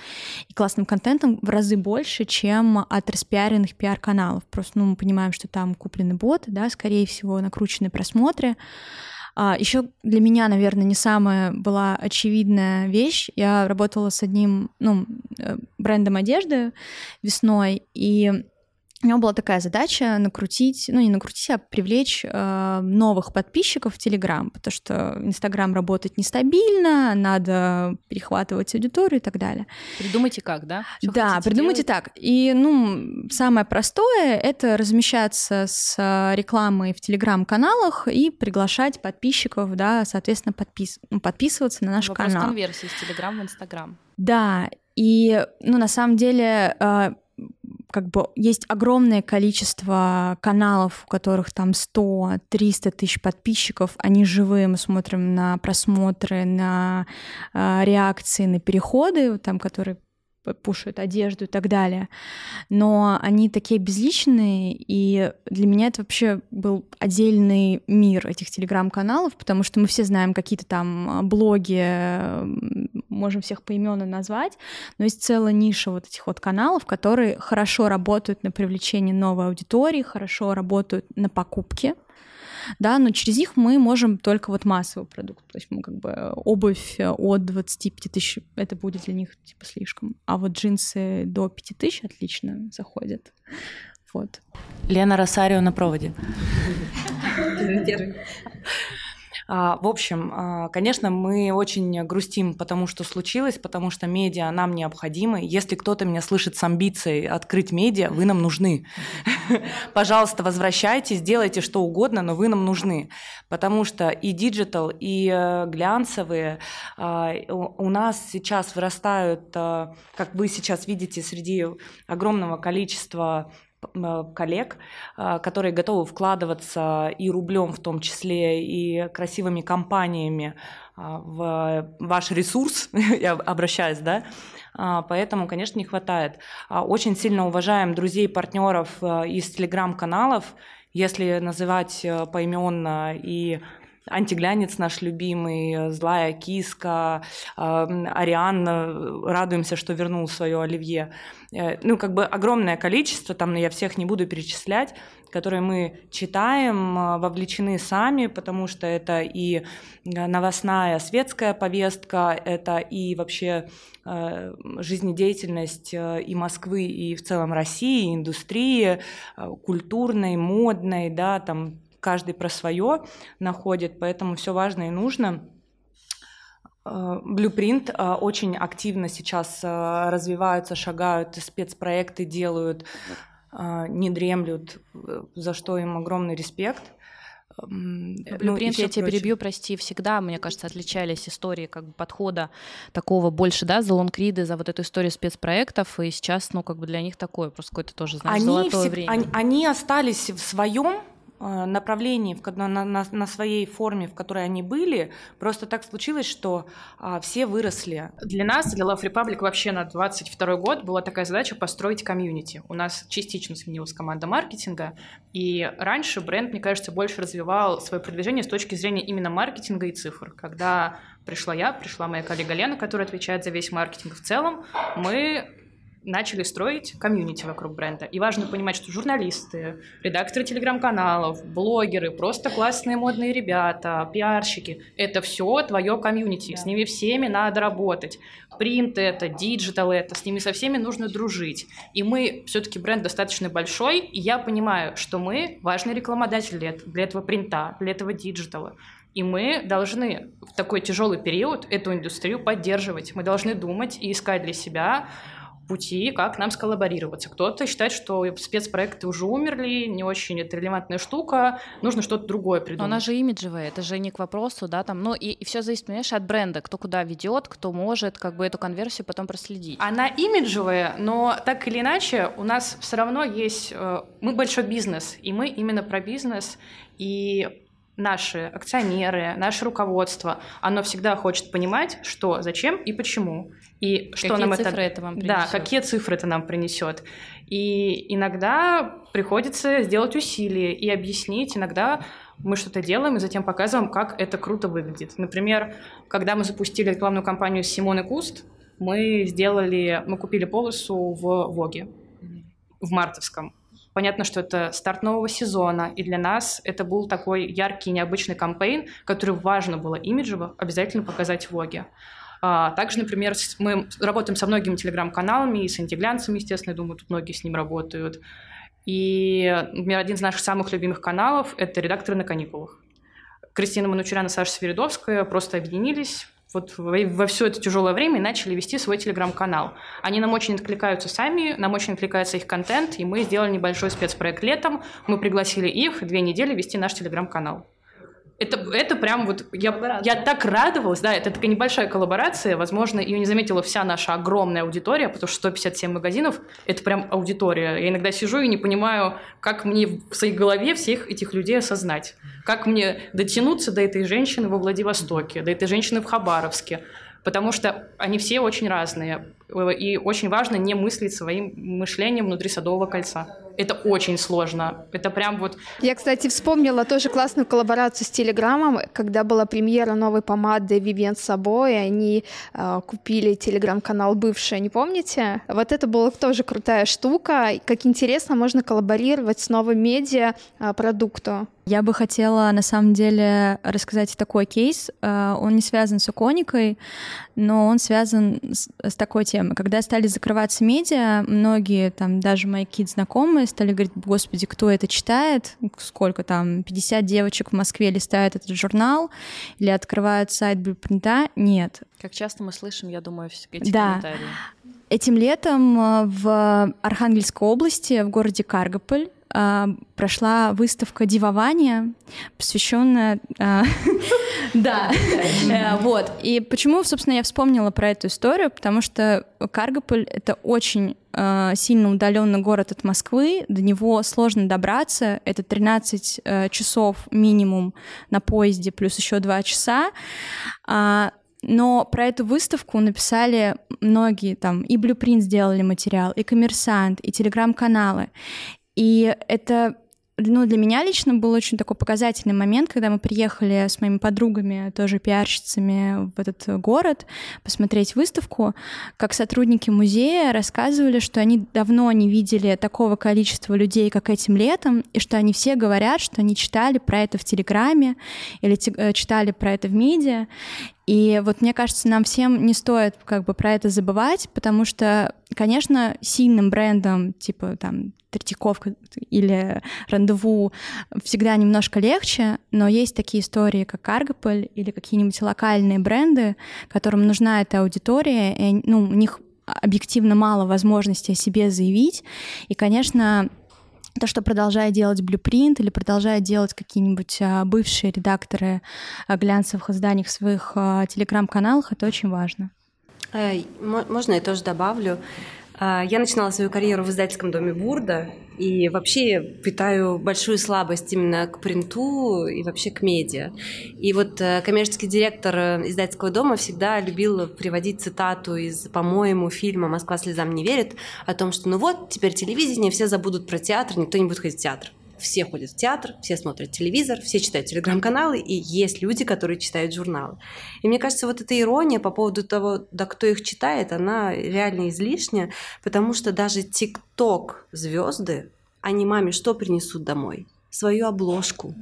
и классным контентом в разы больше, чем от распиаренных пиар-каналов. Просто ну, мы понимаем, что там куплены боты, да, скорее всего, накрученные просмотры. А, еще для меня, наверное, не самая была очевидная вещь. Я работала с одним ну, э, брендом одежды весной, и у него была такая задача накрутить, ну не накрутить, а привлечь э, новых подписчиков в Телеграм, потому что Инстаграм работает нестабильно, надо перехватывать аудиторию и так далее. Придумайте как, да? Что да, придумайте делать? так. И, ну, самое простое — это размещаться с рекламой в Телеграм-каналах и приглашать подписчиков, да, соответственно, подпис... ну, подписываться на наш Вопрос канал. конверсии с Телеграм в Инстаграм. Да, и, ну, на самом деле, э, как бы есть огромное количество каналов, у которых там 100-300 тысяч подписчиков, они живые, мы смотрим на просмотры, на э, реакции, на переходы, там, которые пушают одежду и так далее. Но они такие безличные, и для меня это вообще был отдельный мир этих телеграм-каналов, потому что мы все знаем какие-то там блоги, можем всех поименно назвать, но есть целая ниша вот этих вот каналов, которые хорошо работают на привлечение новой аудитории, хорошо работают на покупки, да, но через них мы можем только вот массовый продукт, то есть мы как бы обувь от 25 тысяч, это будет для них типа слишком, а вот джинсы до 5 тысяч отлично заходят, вот. Лена Росарио на проводе. А, в общем, а, конечно, мы очень грустим, потому что случилось, потому что медиа нам необходимы. Если кто-то меня слышит с амбицией открыть медиа, вы нам нужны. Пожалуйста, возвращайтесь, делайте что угодно, но вы нам нужны. Потому что и диджитал, и э, глянцевые а, у нас сейчас вырастают, как вы сейчас видите, среди огромного количества коллег, э, которые готовы вкладываться и рублем в том числе, и красивыми компаниями э, в ваш ресурс, я обращаюсь, да, поэтому, конечно, не хватает. Очень сильно уважаем друзей, партнеров из телеграм-каналов, если называть поименно и антиглянец наш любимый, злая киска, Ариан, радуемся, что вернул свое оливье. Э, ну, как бы огромное количество, там я всех не буду перечислять, которые мы читаем, э, вовлечены сами, потому что это и э, новостная светская повестка, это и вообще жизнедеятельность и Москвы, и в целом России, индустрии культурной, модной, да, там каждый про свое находит, поэтому все важно и нужно. Blueprint очень активно сейчас развиваются, шагают, спецпроекты делают, не дремлют, за что им огромный респект. Блюпринт, ну, я тебя перебью, прости, всегда, мне кажется, отличались истории как бы подхода такого больше, да, за лонгриды, за вот эту историю спецпроектов, и сейчас, ну, как бы для них такое, просто какое-то тоже, знаешь, они золотое всег... время. Они, они остались в своем Э, направлении, на, на, на своей форме, в которой они были, просто так случилось, что а, все выросли. Для нас, для Love Republic вообще на 22 год была такая задача построить комьюнити. У нас частично сменилась команда маркетинга, и раньше бренд, мне кажется, больше развивал свое продвижение с точки зрения именно маркетинга и цифр. Когда пришла я, пришла моя коллега Лена, которая отвечает за весь маркетинг в целом, мы начали строить комьюнити вокруг бренда. И важно понимать, что журналисты, редакторы телеграм-каналов, блогеры, просто классные модные ребята, пиарщики — это все твое комьюнити. С ними всеми надо работать. Принт это, диджитал это, с ними со всеми нужно дружить. И мы все-таки бренд достаточно большой, и я понимаю, что мы важный рекламодатель для, для этого принта, для этого диджитала. И мы должны в такой тяжелый период эту индустрию поддерживать. Мы должны думать и искать для себя пути, как нам сколлаборироваться. Кто-то считает, что спецпроекты уже умерли, не очень это релевантная штука, нужно что-то другое придумать. Но она же имиджевая, это же не к вопросу, да, там, ну и, и все зависит, понимаешь, от бренда, кто куда ведет, кто может как бы эту конверсию потом проследить. Она имиджевая, но так или иначе у нас все равно есть, э, мы большой бизнес, и мы именно про бизнес, и наши акционеры, наше руководство, оно всегда хочет понимать, что, зачем и почему. И что какие нам цифры это, это вам принесет. Да, какие цифры это нам принесет. И иногда приходится сделать усилия и объяснить. Иногда мы что-то делаем и затем показываем, как это круто выглядит. Например, когда мы запустили рекламную кампанию с Симоной Куст, мы сделали, мы купили полосу в Воге, в мартовском. Понятно, что это старт нового сезона, и для нас это был такой яркий, необычный кампейн, который важно было имиджево обязательно показать в Воге. А, также, например, мы работаем со многими телеграм-каналами, и с антиглянцем, естественно, я думаю, тут многие с ним работают. И, например, один из наших самых любимых каналов – это «Редакторы на каникулах». Кристина Манучарян и Саша Свиридовская просто объединились, вот во все это тяжелое время начали вести свой телеграм-канал. Они нам очень откликаются сами, нам очень откликается их контент, и мы сделали небольшой спецпроект летом. Мы пригласили их две недели вести наш телеграм-канал. Это, это прям вот, я, я так радовалась, да, это такая небольшая коллаборация, возможно, ее не заметила вся наша огромная аудитория, потому что 157 магазинов — это прям аудитория. Я иногда сижу и не понимаю, как мне в своей голове всех этих людей осознать, как мне дотянуться до этой женщины во Владивостоке, до этой женщины в Хабаровске, потому что они все очень разные. И очень важно не мыслить своим мышлением внутри Садового кольца. Это очень сложно. Это прям вот... Я, кстати, вспомнила тоже классную коллаборацию с Телеграмом, когда была премьера новой помады Vivienne Sabo, и они э, купили Телеграм-канал бывший, не помните? Вот это была тоже крутая штука. Как интересно, можно коллаборировать с новым медиа э, продукту. Я бы хотела, на самом деле, рассказать такой кейс. Э, он не связан с иконикой, но он связан с, с такой темой. Когда стали закрываться медиа, многие, там, даже мои кид знакомые стали говорить, господи, кто это читает? Сколько там, 50 девочек в Москве листают этот журнал или открывают сайт Блюпринта? Нет. Как часто мы слышим, я думаю, эти да. комментарии. Этим летом э, в Архангельской области, в городе Каргополь, э, прошла выставка дивования, посвященная... Э, да, вот. И почему, собственно, я вспомнила про эту историю, потому что Каргополь — это очень сильно удаленный город от Москвы, до него сложно добраться, это 13 часов минимум на поезде, плюс еще 2 часа, а, но про эту выставку написали многие, там, и Blueprint сделали материал, и Коммерсант, и телеграм-каналы. И это ну, для меня лично был очень такой показательный момент, когда мы приехали с моими подругами, тоже пиарщицами, в этот город посмотреть выставку, как сотрудники музея рассказывали, что они давно не видели такого количества людей, как этим летом, и что они все говорят, что они читали про это в Телеграме или э, читали про это в медиа, И вот мне кажется, нам всем не стоит как бы про это забывать, потому что, конечно, сильным брендом, типа там Третьяковка или Рандеву всегда немножко легче, но есть такие истории, как Каргополь или какие-нибудь локальные бренды, которым нужна эта аудитория, и, ну, у них объективно мало возможностей о себе заявить. И, конечно, то, что продолжает делать Blueprint или продолжает делать какие-нибудь а, бывшие редакторы а, глянцевых изданий в своих а, телеграм-каналах, это очень важно. Э, можно я тоже добавлю? А, я начинала свою карьеру в издательском доме Бурда, и вообще питаю большую слабость именно к принту и вообще к медиа. И вот э, коммерческий директор э, издательского дома всегда любил приводить цитату из, по-моему, фильма «Москва слезам не верит» о том, что ну вот, теперь телевидение, все забудут про театр, никто не будет ходить в театр все ходят в театр, все смотрят телевизор, все читают телеграм-каналы, и есть люди, которые читают журналы. И мне кажется, вот эта ирония по поводу того, да кто их читает, она реально излишняя, потому что даже тикток звезды, они маме что принесут домой? Свою обложку.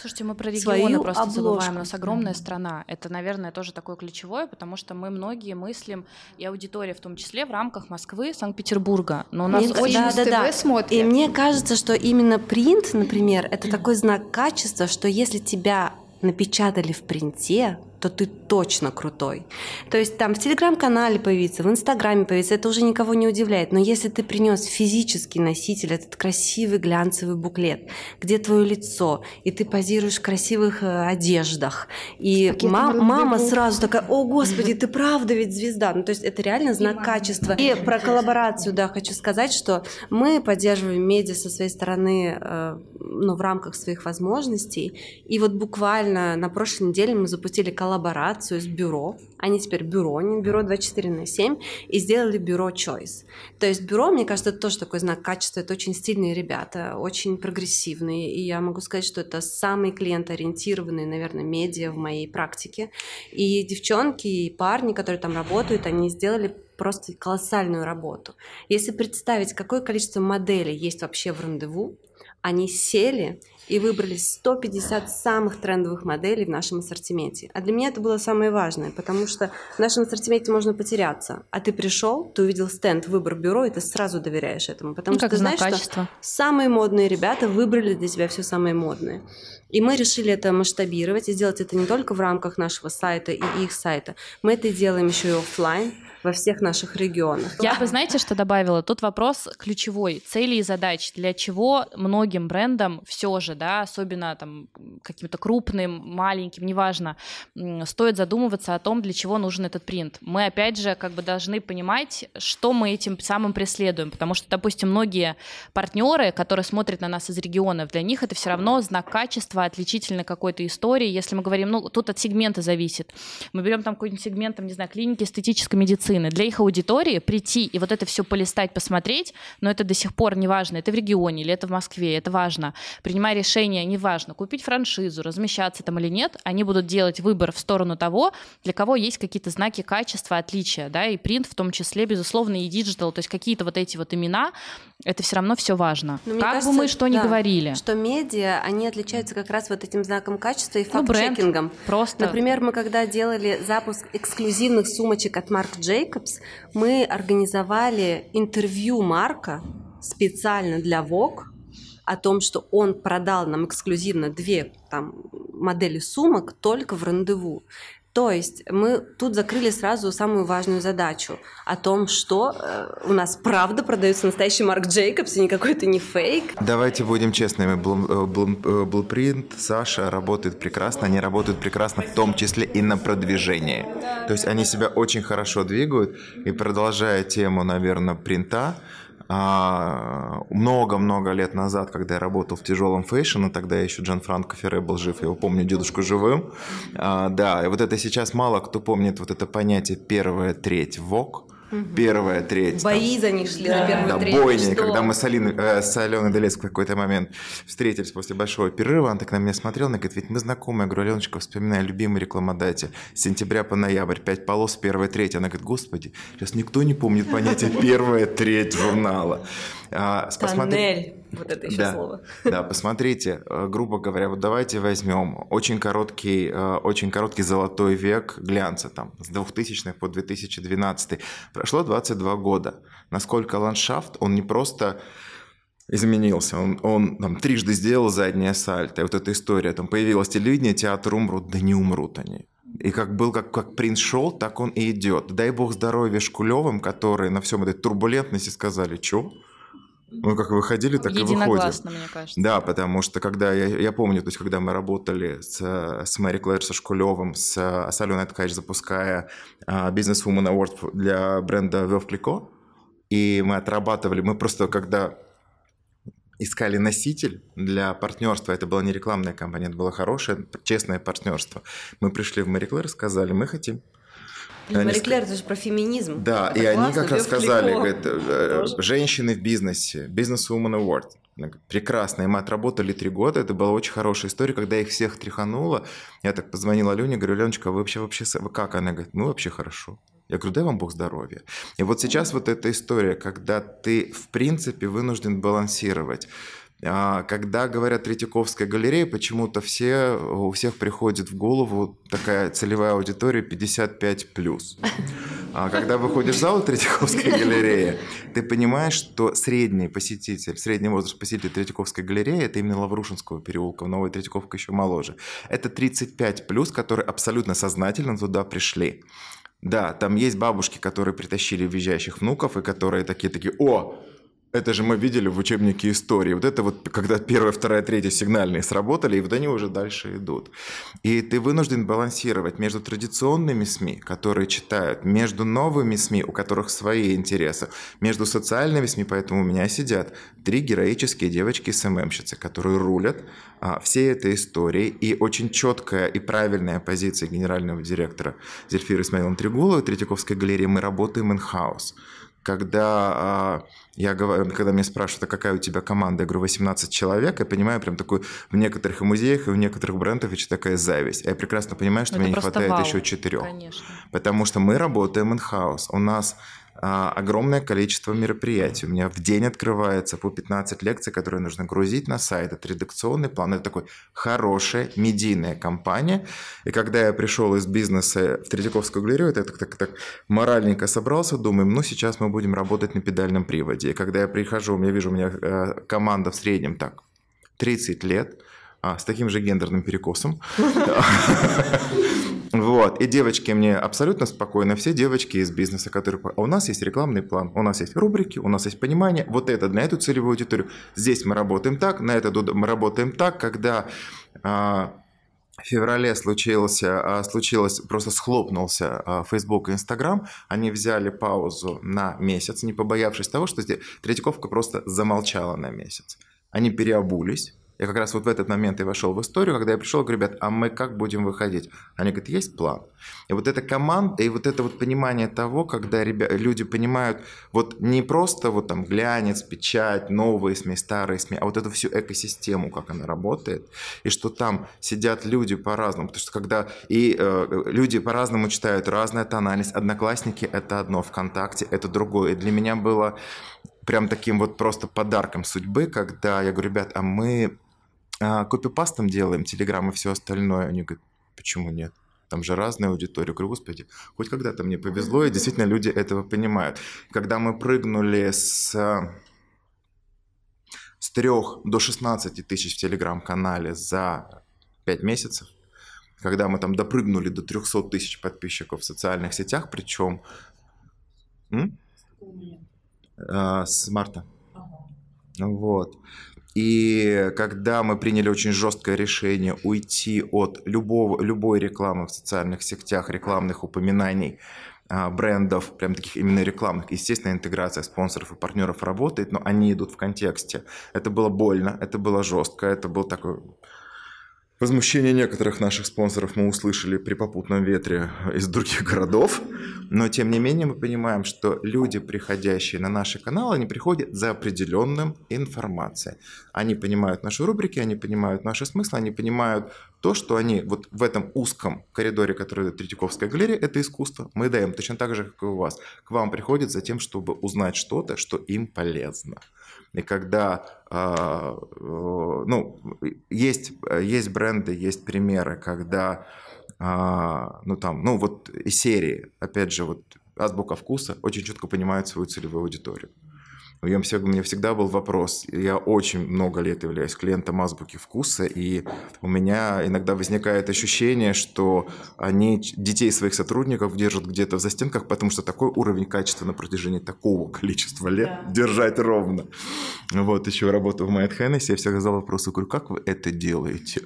Слушайте, мы про регионы свою просто обложку. забываем. У нас огромная страна. Это, наверное, тоже такое ключевое, потому что мы многие мыслим, и аудитория в том числе, в рамках Москвы, Санкт-Петербурга. Но у нас мне, очень да, да, да. смотрят. И мне кажется, что именно принт, например, это такой знак качества, что если тебя напечатали в принте, то ты точно крутой. То есть там в телеграм-канале появиться, в инстаграме появиться, это уже никого не удивляет. Но если ты принес физический носитель, этот красивый глянцевый буклет, где твое лицо, и ты позируешь в красивых э, одеждах, и ма- мама сразу такая, о господи, ты правда ведь звезда. Ну то есть это реально знак качества. И про коллаборацию, да, хочу сказать, что мы поддерживаем медиа со своей стороны, э, ну, в рамках своих возможностей. И вот буквально на прошлой неделе мы запустили коллаборацию коллаборацию с бюро. Они теперь бюро, не бюро 24 на 7, и сделали бюро Choice. То есть бюро, мне кажется, это тоже такой знак качества. Это очень стильные ребята, очень прогрессивные. И я могу сказать, что это самые клиентоориентированные, наверное, медиа в моей практике. И девчонки, и парни, которые там работают, они сделали просто колоссальную работу. Если представить, какое количество моделей есть вообще в рандеву, они сели и выбрали 150 самых трендовых моделей в нашем ассортименте. А для меня это было самое важное, потому что в нашем ассортименте можно потеряться. А ты пришел, ты увидел стенд «Выбор бюро», и ты сразу доверяешь этому, потому ну, что ты знаешь, качества. что самые модные ребята выбрали для тебя все самое модное. И мы решили это масштабировать и сделать это не только в рамках нашего сайта и их сайта. Мы это делаем еще и офлайн во всех наших регионах. Я бы, знаете, что добавила? Тут вопрос ключевой. Цели и задачи. Для чего многим брендам все же, да, особенно там каким-то крупным, маленьким, неважно, стоит задумываться о том, для чего нужен этот принт. Мы, опять же, как бы должны понимать, что мы этим самым преследуем, потому что, допустим, многие партнеры, которые смотрят на нас из регионов, для них это все равно знак качества, отличительной какой-то истории. Если мы говорим, ну, тут от сегмента зависит. Мы берем там какой-нибудь сегмент, там, не знаю, клиники эстетической медицины, медицины. Для их аудитории прийти и вот это все полистать, посмотреть, но это до сих пор не важно, это в регионе или это в Москве, это важно. Принимая решение, неважно, купить франшизу, размещаться там или нет, они будут делать выбор в сторону того, для кого есть какие-то знаки качества, отличия, да, и принт в том числе, безусловно, и диджитал, то есть какие-то вот эти вот имена, это все равно все важно. Но как кажется, бы мы что да, ни говорили. Что медиа, они отличаются как раз вот этим знаком качества и факт-чекингом. Ну, просто. Например, мы когда делали запуск эксклюзивных сумочек от Marc Jacobs, мы организовали интервью Марка специально для Vogue о том, что он продал нам эксклюзивно две там, модели сумок только в рандеву. То есть мы тут закрыли сразу самую важную задачу о том, что э, у нас правда продается настоящий Марк Джейкобс, и никакой это не фейк. Давайте будем честными. Blueprint, э, Саша работает прекрасно, они работают прекрасно в том числе и на продвижении. То есть они себя очень хорошо двигают, и продолжая тему, наверное, принта, много-много лет назад, когда я работал в тяжелом фэшне, тогда еще Джан Франко Ферре был жив, я его помню дедушку живым. А, да, и вот это сейчас мало кто помнит вот это понятие первая треть ВОК, Угу. Первая треть. Бои там, за них шли да. на первую да, треть. бойни. Когда мы с, Алиной, э, с Аленой Долец в какой-то момент встретились после большого перерыва, она так на меня смотрела, она говорит, ведь мы знакомы. Я говорю, Аленочка, вспоминаю любимый рекламодатель. С сентября по ноябрь, пять полос, первая треть. Она говорит, господи, сейчас никто не помнит понятие первая треть журнала. А, Тоннель. Вот это еще да, слово. Да, посмотрите, э, грубо говоря, вот давайте возьмем очень короткий, э, очень короткий золотой век глянца, там, с 2000-х по 2012. Прошло 22 года. Насколько ландшафт, он не просто изменился. Он, он там трижды сделал заднее сальто. И вот эта история, там появилось телевидение, театр умрут, да не умрут они. И как был, как, как принц шел, так он и идет. Дай бог здоровья Шкулевым, которые на всем этой турбулентности сказали, что мы как выходили, так и выходим. мне кажется. Да, потому что когда, я, я помню, то есть когда мы работали с, с Мэри Клэр, со Шкулевым, с, с Аленой Ткач, запуская uh, Business Woman Award для бренда Вев Клико, и мы отрабатывали, мы просто когда искали носитель для партнерства. Это была не рекламная компания, это было хорошее, честное партнерство. Мы пришли в Мэри Клэр и сказали, мы хотим Мари Клэр, это же про феминизм. Да, это и классно, они как раз сказали, говорят, э, женщины в бизнесе, Woman Award. Прекрасно, и мы отработали три года, это была очень хорошая история, когда их всех тряхануло, я так позвонила Алене, говорю, Леночка, вы вообще, вообще, вы как? Она говорит, ну вообще хорошо. Я говорю, дай вам Бог здоровья. И вот сейчас вот эта история, когда ты, в принципе, вынужден балансировать. А, когда говорят Третьяковская галерея, почему-то все, у всех приходит в голову такая целевая аудитория 55+. А когда выходишь в зал Третьяковской галереи, ты понимаешь, что средний посетитель, средний возраст посетителя Третьяковской галереи, это именно Лаврушинского переулка, Новая Третьяковка еще моложе. Это 35+, которые абсолютно сознательно туда пришли. Да, там есть бабушки, которые притащили визжащих внуков, и которые такие-такие, о, это же мы видели в учебнике истории. Вот это вот, когда первая, вторая, третья сигнальные сработали, и вот они уже дальше идут. И ты вынужден балансировать между традиционными СМИ, которые читают, между новыми СМИ, у которых свои интересы, между социальными СМИ, поэтому у меня сидят три героические девочки-СММщицы, которые рулят а, всей этой историей. И очень четкая и правильная позиция генерального директора Зельфира Исмаиловны Трегуловой Третьяковской галереи «Мы работаем in-house» когда а, я говорю, когда меня спрашивают, а какая у тебя команда, я говорю, 18 человек, я понимаю прям такой в некоторых музеях и в некоторых брендах еще такая зависть. Я прекрасно понимаю, что Но мне не хватает вау. еще четырех. Конечно. Потому что мы работаем in-house. У нас огромное количество мероприятий. У меня в день открывается по 15 лекций, которые нужно грузить на сайт. Это редакционный план. Это такой хорошая медийная компания. И когда я пришел из бизнеса в Третьяковскую галерею, это так, так, так моральненько собрался, думаем, ну сейчас мы будем работать на педальном приводе. И когда я прихожу, я вижу, у меня э, команда в среднем так 30 лет, а, с таким же гендерным перекосом. Вот. И девочки мне абсолютно спокойно, все девочки из бизнеса, которые... А у нас есть рекламный план, у нас есть рубрики, у нас есть понимание, вот это на эту целевую аудиторию. Здесь мы работаем так, на это мы работаем так, когда а, в феврале случился, а, случилось, просто схлопнулся а, Facebook и Instagram, они взяли паузу на месяц, не побоявшись того, что Третьяковка просто замолчала на месяц. Они переобулись, я как раз вот в этот момент и вошел в историю, когда я пришел, говорю, ребят, а мы как будем выходить? Они говорят, есть план. И вот эта команда, и вот это вот понимание того, когда ребят, люди понимают, вот не просто вот там глянец, печать, новые СМИ, старые СМИ, а вот эту всю экосистему, как она работает, и что там сидят люди по-разному, потому что когда и э, люди по-разному читают, разная тональность, одноклассники это одно, ВКонтакте это другое. И для меня было прям таким вот просто подарком судьбы, когда я говорю, ребят, а мы а, копипастом делаем, Телеграм и все остальное. Они говорят, почему нет? Там же разная аудитория. Я говорю, господи, хоть когда-то мне повезло, и действительно люди этого понимают. Когда мы прыгнули с, с 3 до 16 тысяч в Телеграм-канале за 5 месяцев, когда мы там допрыгнули до 300 тысяч подписчиков в социальных сетях, причем м? А, с марта. Вот. И когда мы приняли очень жесткое решение уйти от любого, любой рекламы в социальных сетях, рекламных упоминаний, а, брендов, прям таких именно рекламных. Естественно, интеграция спонсоров и партнеров работает, но они идут в контексте. Это было больно, это было жестко, это был такой Возмущение некоторых наших спонсоров мы услышали при попутном ветре из других городов, но тем не менее мы понимаем, что люди, приходящие на наши каналы, они приходят за определенным информацией. Они понимают наши рубрики, они понимают наши смыслы, они понимают то, что они вот в этом узком коридоре, который Третьяковская галерея, это искусство, мы даем точно так же, как и у вас. К вам приходят за тем, чтобы узнать что-то, что им полезно. И когда, а, ну, есть, есть бренды, есть примеры, когда, а, ну, там, ну, вот из серии, опять же, вот азбука вкуса очень четко понимает свою целевую аудиторию. Я, у меня всегда был вопрос. Я очень много лет являюсь клиентом азбуки вкуса, и у меня иногда возникает ощущение, что они детей своих сотрудников держат где-то в застенках, потому что такой уровень качества на протяжении такого количества лет да. держать ровно. Вот еще работаю в Майт Хеннесси, я всегда задал вопрос, говорю, как вы это делаете?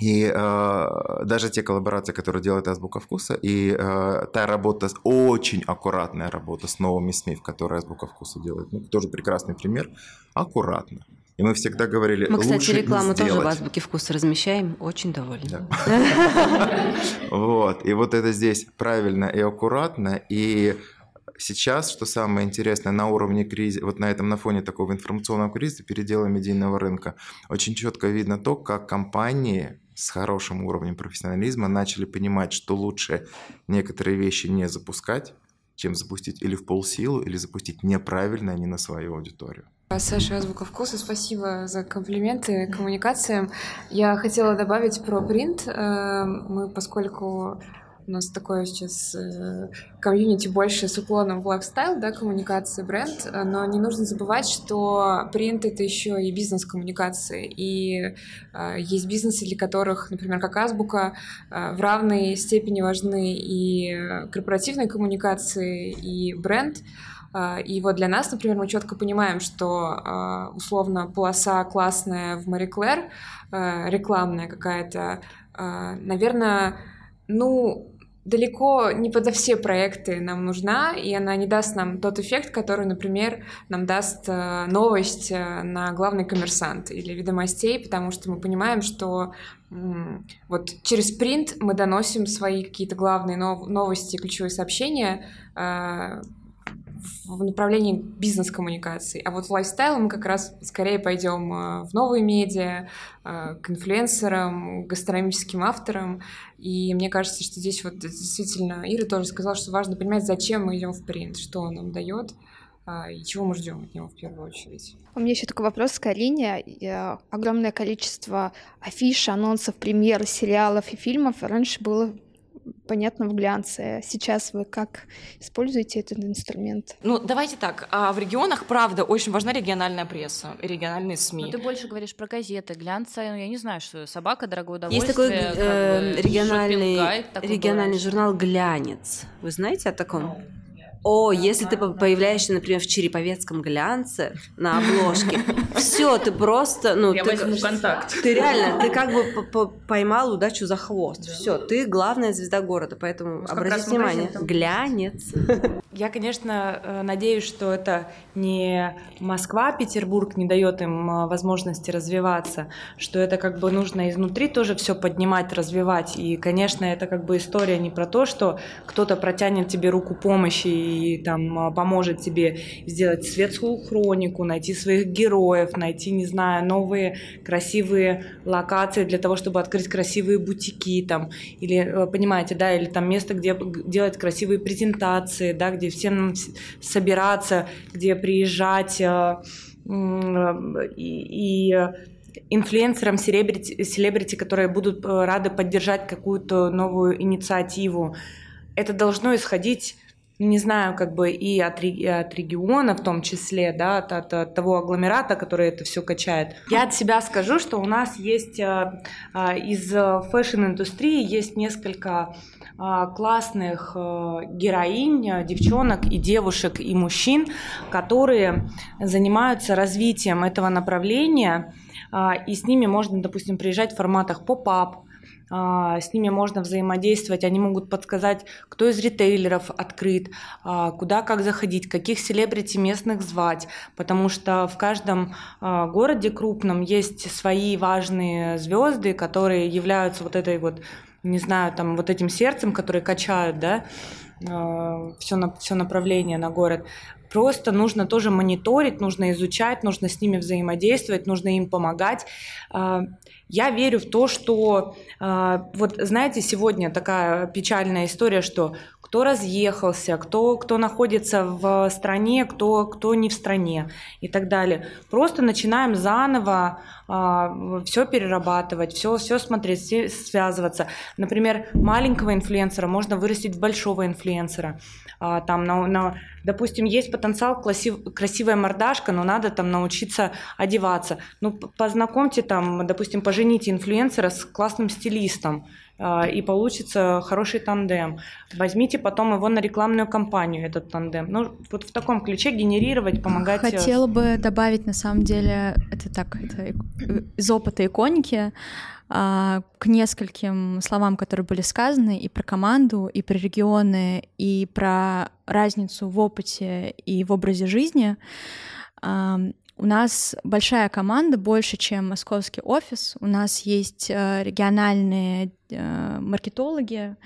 И э, даже те коллаборации, которые делает Азбука Вкуса, и э, та работа, очень аккуратная работа с новыми СМИ, в которой Азбука Вкуса делает, ну, тоже прекрасный пример, аккуратно. И мы всегда говорили, Мы, кстати, лучше рекламу тоже в Азбуке Вкуса размещаем, очень довольны. Вот, и вот это здесь правильно и аккуратно, и сейчас, что самое интересное, на уровне кризиса, вот на этом, на фоне такого информационного кризиса, передела медийного рынка, очень четко видно то, как компании с хорошим уровнем профессионализма начали понимать, что лучше некоторые вещи не запускать, чем запустить или в полсилу, или запустить неправильно, а не на свою аудиторию. Саша Азбука Вкуса, спасибо за комплименты коммуникациям. Я хотела добавить про принт. Э, мы, поскольку у нас такое сейчас э, комьюнити больше с уклоном в лайфстайл, да, коммуникации, бренд, э, но не нужно забывать, что принт — это еще и бизнес-коммуникации, и э, есть бизнесы, для которых, например, как Азбука, э, в равной степени важны и корпоративные коммуникации, и бренд, э, и вот для нас, например, мы четко понимаем, что условно полоса классная в Мари Клэр, рекламная какая-то, наверное, ну, далеко не подо все проекты нам нужна, и она не даст нам тот эффект, который, например, нам даст э, новость э, на главный коммерсант или ведомостей, потому что мы понимаем, что вот через принт мы доносим свои какие-то главные новости, ключевые сообщения э, в направлении бизнес-коммуникаций. А вот в лайфстайл мы как раз скорее пойдем э, в новые медиа, э, к инфлюенсерам, к гастрономическим авторам. И мне кажется, что здесь вот действительно Ира тоже сказала, что важно понимать, зачем мы идем в принт, что он нам дает а, и чего мы ждем от него в первую очередь. У меня еще такой вопрос к Карине. Огромное количество афиш, анонсов, премьер, сериалов и фильмов раньше было понятно в глянце. Сейчас вы как используете этот инструмент? Ну, давайте так. А в регионах, правда, очень важна региональная пресса, региональные СМИ. Но ты больше говоришь про газеты, глянца. Ну, я не знаю, что собака, дорогое удовольствие. Есть такой э, региональный, региональный журнал «Глянец». Вы знаете о таком? No. О, если ты появляешься, например, в Череповецком глянце на обложке, все, ты просто, ну, я ты, возьму контакт. Ты реально, ты как бы поймал удачу за хвост. Да. Все, ты главная звезда города, поэтому ну, обрати внимание, глянец. Я, конечно, э, надеюсь, что это не Москва, Петербург не дает им э, возможности развиваться, что это как бы нужно изнутри тоже все поднимать, развивать. И, конечно, это как бы история не про то, что кто-то протянет тебе руку помощи и там а, поможет тебе сделать светскую хронику, найти своих героев, найти, не знаю, новые красивые локации для того, чтобы открыть красивые бутики там, или, э, понимаете, да, или там место, где делать красивые презентации, да, где всем собираться, где приезжать э, и, и инфлюенсерам, селебрити, селебрити, которые будут э, рады поддержать какую-то новую инициативу. Это должно исходить не знаю, как бы и от, от региона в том числе, да, от, от, от того агломерата, который это все качает. Я от себя скажу, что у нас есть а, а, из фэшн-индустрии есть несколько а, классных героинь, девчонок и девушек и мужчин, которые занимаются развитием этого направления, и с ними можно, допустим, приезжать в форматах pop-up, с ними можно взаимодействовать, они могут подсказать, кто из ритейлеров открыт, а, куда как заходить, каких селебрити местных звать, потому что в каждом а, городе крупном есть свои важные звезды, которые являются вот этой вот не знаю, там вот этим сердцем, которые качают, да, все, на, все направление на город. Просто нужно тоже мониторить, нужно изучать, нужно с ними взаимодействовать, нужно им помогать. А, я верю в то, что а, вот знаете, сегодня такая печальная история, что кто разъехался, кто, кто находится в стране, кто, кто не в стране и так далее. Просто начинаем заново а, все перерабатывать, все, все смотреть, все связываться. Например, маленького инфлюенсера можно вырастить в большого инфлюенсера. А, там, на, на, допустим, есть потенциал красив, красивая мордашка, но надо там научиться одеваться. Ну, познакомьте там, допустим, пожените инфлюенсера с классным стилистом, а, и получится хороший тандем. Возьмите потом его на рекламную кампанию, этот тандем. Ну, вот в таком ключе генерировать, помогать. Э, Хотела бы добавить, на самом деле, это так, это из опыта иконики, а, к нескольким словам, которые были сказаны и про команду, и про регионы, и про разницу в опыте и в образе жизни. У нас большая команда, больше, чем московский офис. У нас есть э, региональные маркетологи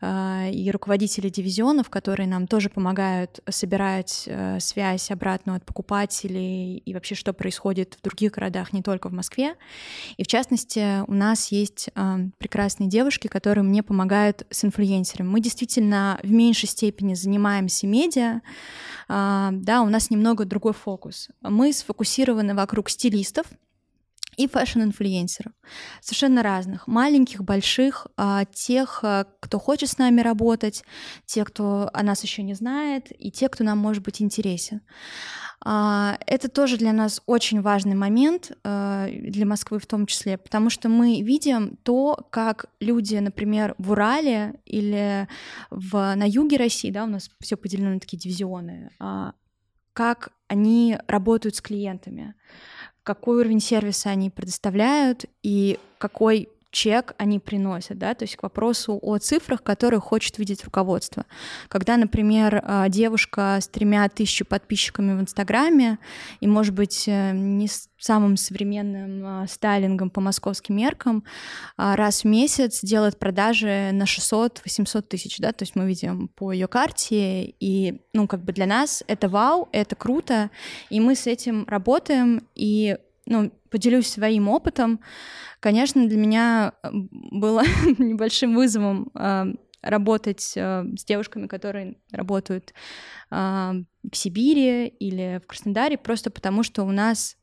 э, и руководители дивизионов, которые нам тоже помогают собирать связь обратную от покупателей и вообще, что происходит в других городах, не только в Москве. И в частности, у нас есть прекрасные девушки, которые мне помогают с инфлюенсерами. Мы действительно в меньшей степени занимаемся медиа, да, у нас немного другой фокус. Мы сфокусированы вокруг стилистов, и фэшн-инфлюенсеров, совершенно разных, маленьких, больших, а, тех, а, кто хочет с нами работать, те, кто о нас еще не знает, и те, кто нам может быть интересен. А, это тоже для нас очень важный момент, для Москвы в том числе, потому что мы видим то, как люди, например, в Урале или в, на юге России, да, у нас все поделено на такие дивизионы, как они работают с клиентами, какой уровень сервиса они предоставляют и какой чек они приносят, да, то есть к вопросу о цифрах, которые хочет видеть руководство. Когда, например, а, девушка с тремя тысячами подписчиками в Инстаграме и, может быть, э, не с самым современным а, стайлингом по московским меркам, а, раз в месяц делает продажи на 600-800 тысяч, да, то есть мы видим по ее карте, и, ну, как бы для нас это вау, это круто, и мы с этим работаем, и, ну, поделюсь своим опытом, Конечно, для меня э, было небольшим вызовом э, работать э, с девушками, которые работают в Сибири или в Краснодаре, просто потому что у нас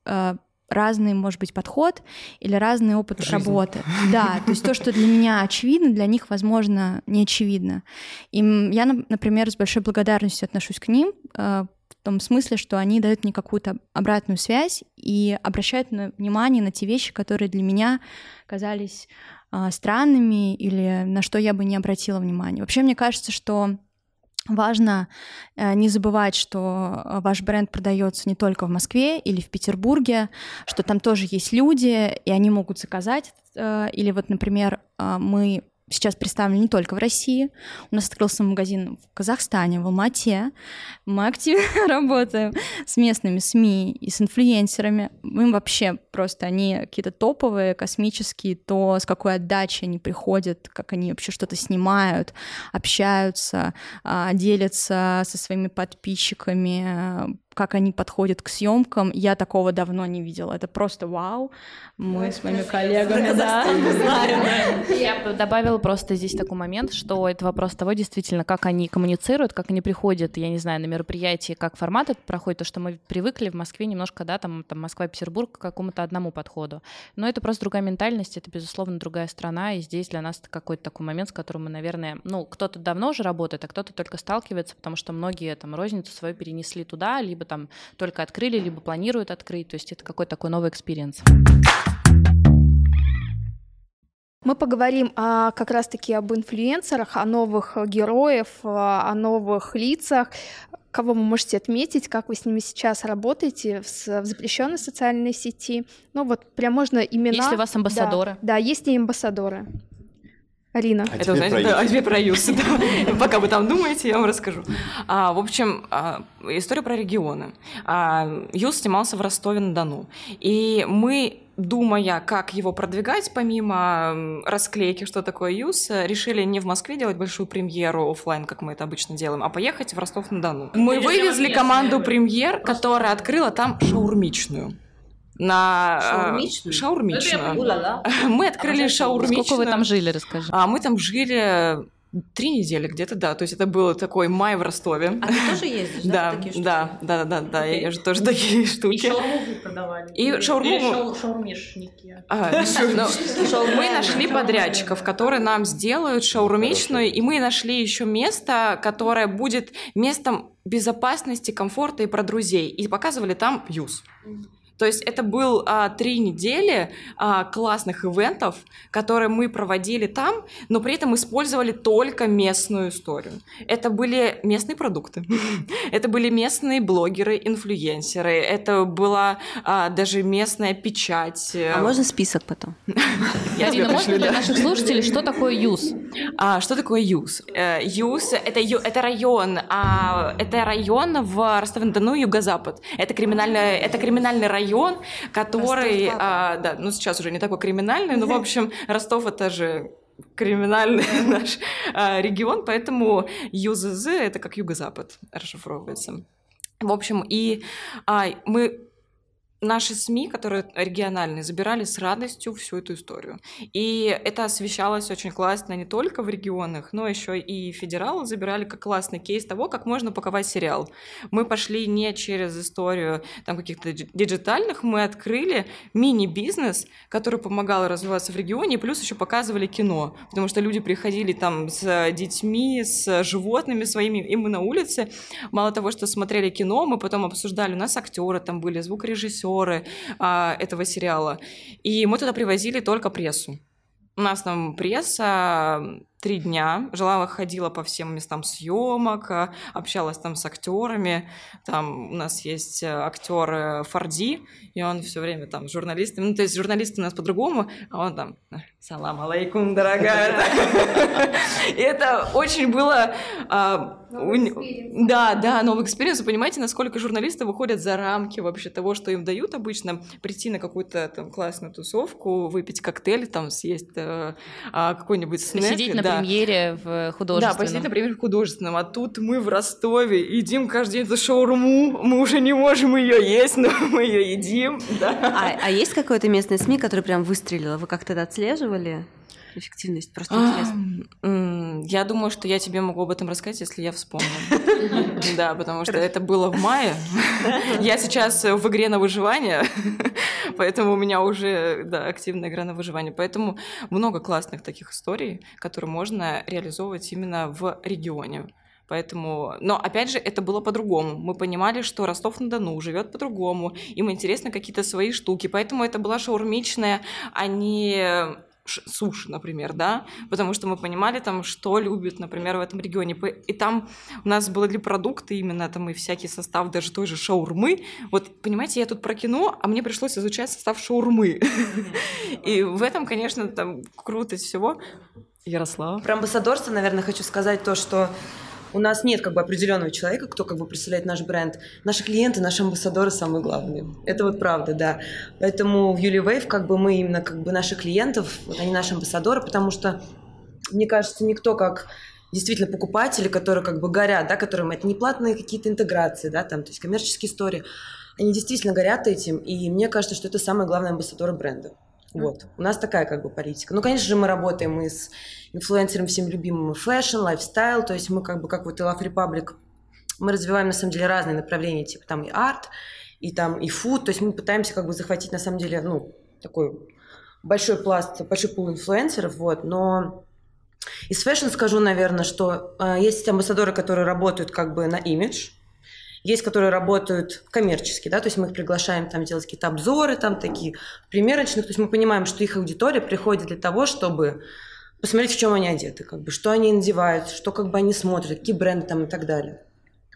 разный, может быть, подход или разный опыт Жизнь. работы. Да, то есть то, что для меня очевидно, для них, возможно, не очевидно. И я, например, с большой благодарностью отношусь к ним, в том смысле, что они дают мне какую-то обратную связь и обращают на внимание на те вещи, которые для меня казались э, странными или на что я бы не обратила внимания. Вообще, мне кажется, что Важно э, не забывать, что ваш бренд продается не только в Москве или в Петербурге, что там тоже есть люди, и они могут заказать. Э, или вот, например, э, мы сейчас представлены не только в России. У нас открылся магазин в Казахстане, в Алмате. Мы активно работаем с местными СМИ и с инфлюенсерами. Мы вообще просто, они какие-то топовые, космические, то с какой отдачей они приходят, как они вообще что-то снимают, общаются, а, делятся со своими подписчиками, как они подходят к съемкам. Я такого давно не видела. Это просто вау. Мы с моими коллегами, да. Я добавила просто здесь такой момент, что это вопрос того, действительно, как они коммуницируют, как они приходят, я не знаю, на мероприятие, как формат это проходит, то, что мы привыкли в Москве немножко, да, там, там Москва-Петербург к какому-то одному подходу. Но это просто другая ментальность, это, безусловно, другая страна, и здесь для нас это какой-то такой момент, с которым мы, наверное, ну, кто-то давно уже работает, а кто-то только сталкивается, потому что многие там розницу свою перенесли туда, либо там только открыли, либо планируют открыть. То есть это какой-то такой новый experience. Мы поговорим о, как раз-таки об инфлюенсерах, о новых героев, о новых лицах, кого вы можете отметить, как вы с ними сейчас работаете в, в запрещенной социальной сети. Ну вот прям можно имена. Есть ли у вас амбассадоры? Да, да есть ли амбассадоры? Арина. А это, знаете, да, а теперь про ЮС. Да. Пока вы там думаете, я вам расскажу. А, в общем, а, история про регионы. А, ЮС снимался в Ростове-на-Дону. И мы думая, как его продвигать, помимо расклейки, что такое ЮС, решили не в Москве делать большую премьеру офлайн, как мы это обычно делаем, а поехать в Ростов-на-Дону. Мы вывезли команду премьер, которая открыла там шаурмичную на шаурмичную. шаурмичную. Мы открыли а шаурмичную. Сколько вы там жили, расскажи. А мы там жили Три недели где-то, да. То есть это был такой май в Ростове. А ты тоже ездишь, да? Да, такие да, да, да, да, я езжу тоже такие штуки. И шаурму продавали. И шаурму... Или шау... шаурмишники. А, ну, мы нашли подрядчиков, которые нам сделают шаурмичную, и мы нашли еще место, которое будет местом безопасности, комфорта и про друзей. И показывали там юз. То есть это был а, три недели а, классных ивентов, которые мы проводили там, но при этом использовали только местную историю. Это были местные продукты, это были местные блогеры, инфлюенсеры, это была а, даже местная печать. А можно список потом? Ирина, можно для наших слушателей, что такое ЮЗ? А, что такое ЮЗ? Э, ЮЗ это, это район, а, это район в Ростове-на-Дону, юго-запад. Это криминальный, это криминальный район район, который, а, да, ну сейчас уже не такой криминальный, но в общем Ростов это же криминальный наш а, регион, поэтому ЮЗЗ это как юго-запад расшифровывается. В общем, и а, мы наши СМИ, которые региональные, забирали с радостью всю эту историю. И это освещалось очень классно не только в регионах, но еще и федералы забирали как классный кейс того, как можно паковать сериал. Мы пошли не через историю там каких-то диджитальных, мы открыли мини-бизнес, который помогал развиваться в регионе, плюс еще показывали кино, потому что люди приходили там с детьми, с животными своими, и мы на улице, мало того, что смотрели кино, мы потом обсуждали, у нас актеры там были, звукорежиссеры, режиссеры а, этого сериала. И мы туда привозили только прессу. У нас там пресса три дня, жила, ходила по всем местам съемок, а, общалась там с актерами. Там у нас есть э, актер э, Форди, и он все время там с журналистами. Ну, то есть журналисты у нас по-другому, а он там «Салам алейкум, дорогая». И это очень было а, да, да, новый experience. Вы понимаете, насколько журналисты выходят за рамки вообще того, что им дают обычно, прийти на какую-то там классную тусовку, выпить коктейль, там съесть э, а, какой-нибудь снэк. Посидеть на премьере в художественном. Да, посидеть на премьере в художественном. А тут мы в Ростове едим каждый день за шаурму, мы уже не можем ее есть, но мы ее едим. А, а есть какое-то местное СМИ, которое прям выстрелило? Вы как-то это отслеживали? эффективность? Просто интересно. Я думаю, что я тебе могу об этом рассказать, если я вспомню. Да, потому что это было в мае. Я сейчас в игре на выживание, поэтому у меня уже да, активная игра на выживание. Поэтому много классных таких историй, которые можно реализовывать именно в регионе. Поэтому, но опять же, это было по-другому. Мы понимали, что Ростов-на-Дону живет по-другому, им интересны какие-то свои штуки. Поэтому это была шаурмичная, а не суши, например, да, потому что мы понимали там, что любят, например, в этом регионе. И там у нас были продукты именно там и всякий состав даже той же шаурмы. Вот, понимаете, я тут про кино, а мне пришлось изучать состав шаурмы. И в этом, конечно, там крутость всего. Ярослава. Про амбассадорство, наверное, хочу сказать то, что у нас нет как бы определенного человека, кто как бы представляет наш бренд. Наши клиенты, наши амбассадоры самые главные. Это вот правда, да. Поэтому в Юли Вейв как бы мы именно как бы наших клиентов, вот они наши амбассадоры, потому что, мне кажется, никто как действительно покупатели, которые как бы горят, да, которым это не платные какие-то интеграции, да, там, то есть коммерческие истории, они действительно горят этим, и мне кажется, что это самые главные амбассадоры бренда. Вот. У нас такая как бы политика. Ну, конечно же, мы работаем и с инфлюенсером всем любимым fashion, lifestyle, то есть мы как бы как вот и Love Republic, мы развиваем на самом деле разные направления, типа там и арт, и там и фуд, то есть мы пытаемся как бы захватить на самом деле, ну, такой большой пласт, большой пул инфлюенсеров, вот, но из fashion скажу, наверное, что э, есть амбассадоры, которые работают как бы на имидж, есть, которые работают коммерчески, да, то есть мы их приглашаем там делать какие-то обзоры, там такие примерочных, то есть мы понимаем, что их аудитория приходит для того, чтобы посмотреть, в чем они одеты, как бы, что они надевают, что как бы они смотрят, какие бренды там и так далее.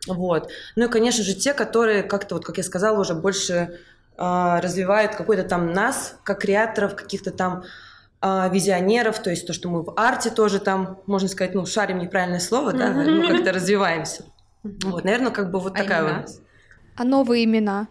Вот. Ну и, конечно же, те, которые как-то, вот как я сказала, уже больше э, развивают какой-то там нас, как креаторов, каких-то там а, визионеров, то есть то, что мы в арте тоже там, можно сказать, ну, шарим неправильное слово, да, ну, как-то развиваемся. Вот, наверное, как бы вот а такая имена? вот. А новые имена?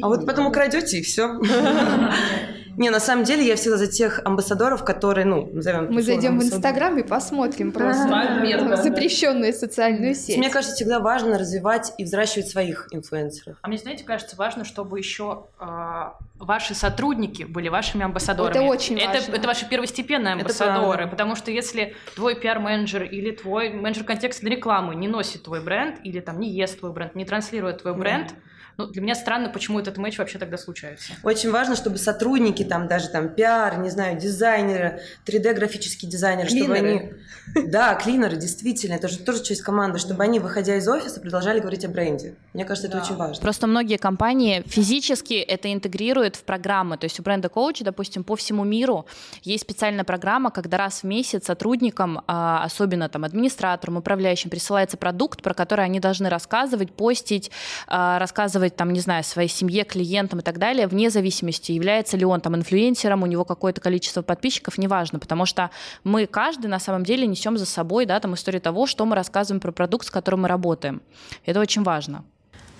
А вот потом украдете и все. Не, на самом деле я всегда за тех амбассадоров, которые, ну, назовем... Мы зайдем в Инстаграм и посмотрим просто запрещенную социальную сеть. Мне кажется, всегда важно развивать и взращивать своих инфлюенсеров. А мне, знаете, кажется, важно, чтобы еще а, ваши сотрудники были вашими амбассадорами. Это очень это, важно. Это ваши первостепенные амбассадоры, потому что если твой пиар-менеджер или твой менеджер контекстной рекламы не носит твой бренд, или там не ест твой бренд, не транслирует твой бренд, mm ну, для меня странно, почему этот матч вообще тогда случается. Очень важно, чтобы сотрудники, там даже там пиар, не знаю, дизайнеры, 3D-графические дизайнеры, клинеры. чтобы они... Да, клинеры, действительно, это же тоже часть команды, чтобы они, выходя из офиса, продолжали говорить о бренде. Мне кажется, да. это очень важно. Просто многие компании физически это интегрируют в программы. То есть у бренда коуча, допустим, по всему миру есть специальная программа, когда раз в месяц сотрудникам, а, особенно там администраторам, управляющим, присылается продукт, про который они должны рассказывать, постить, а, рассказывать рассказывать, там, не знаю, своей семье, клиентам и так далее, вне зависимости, является ли он там инфлюенсером, у него какое-то количество подписчиков, неважно, потому что мы каждый на самом деле несем за собой, да, там историю того, что мы рассказываем про продукт, с которым мы работаем. Это очень важно.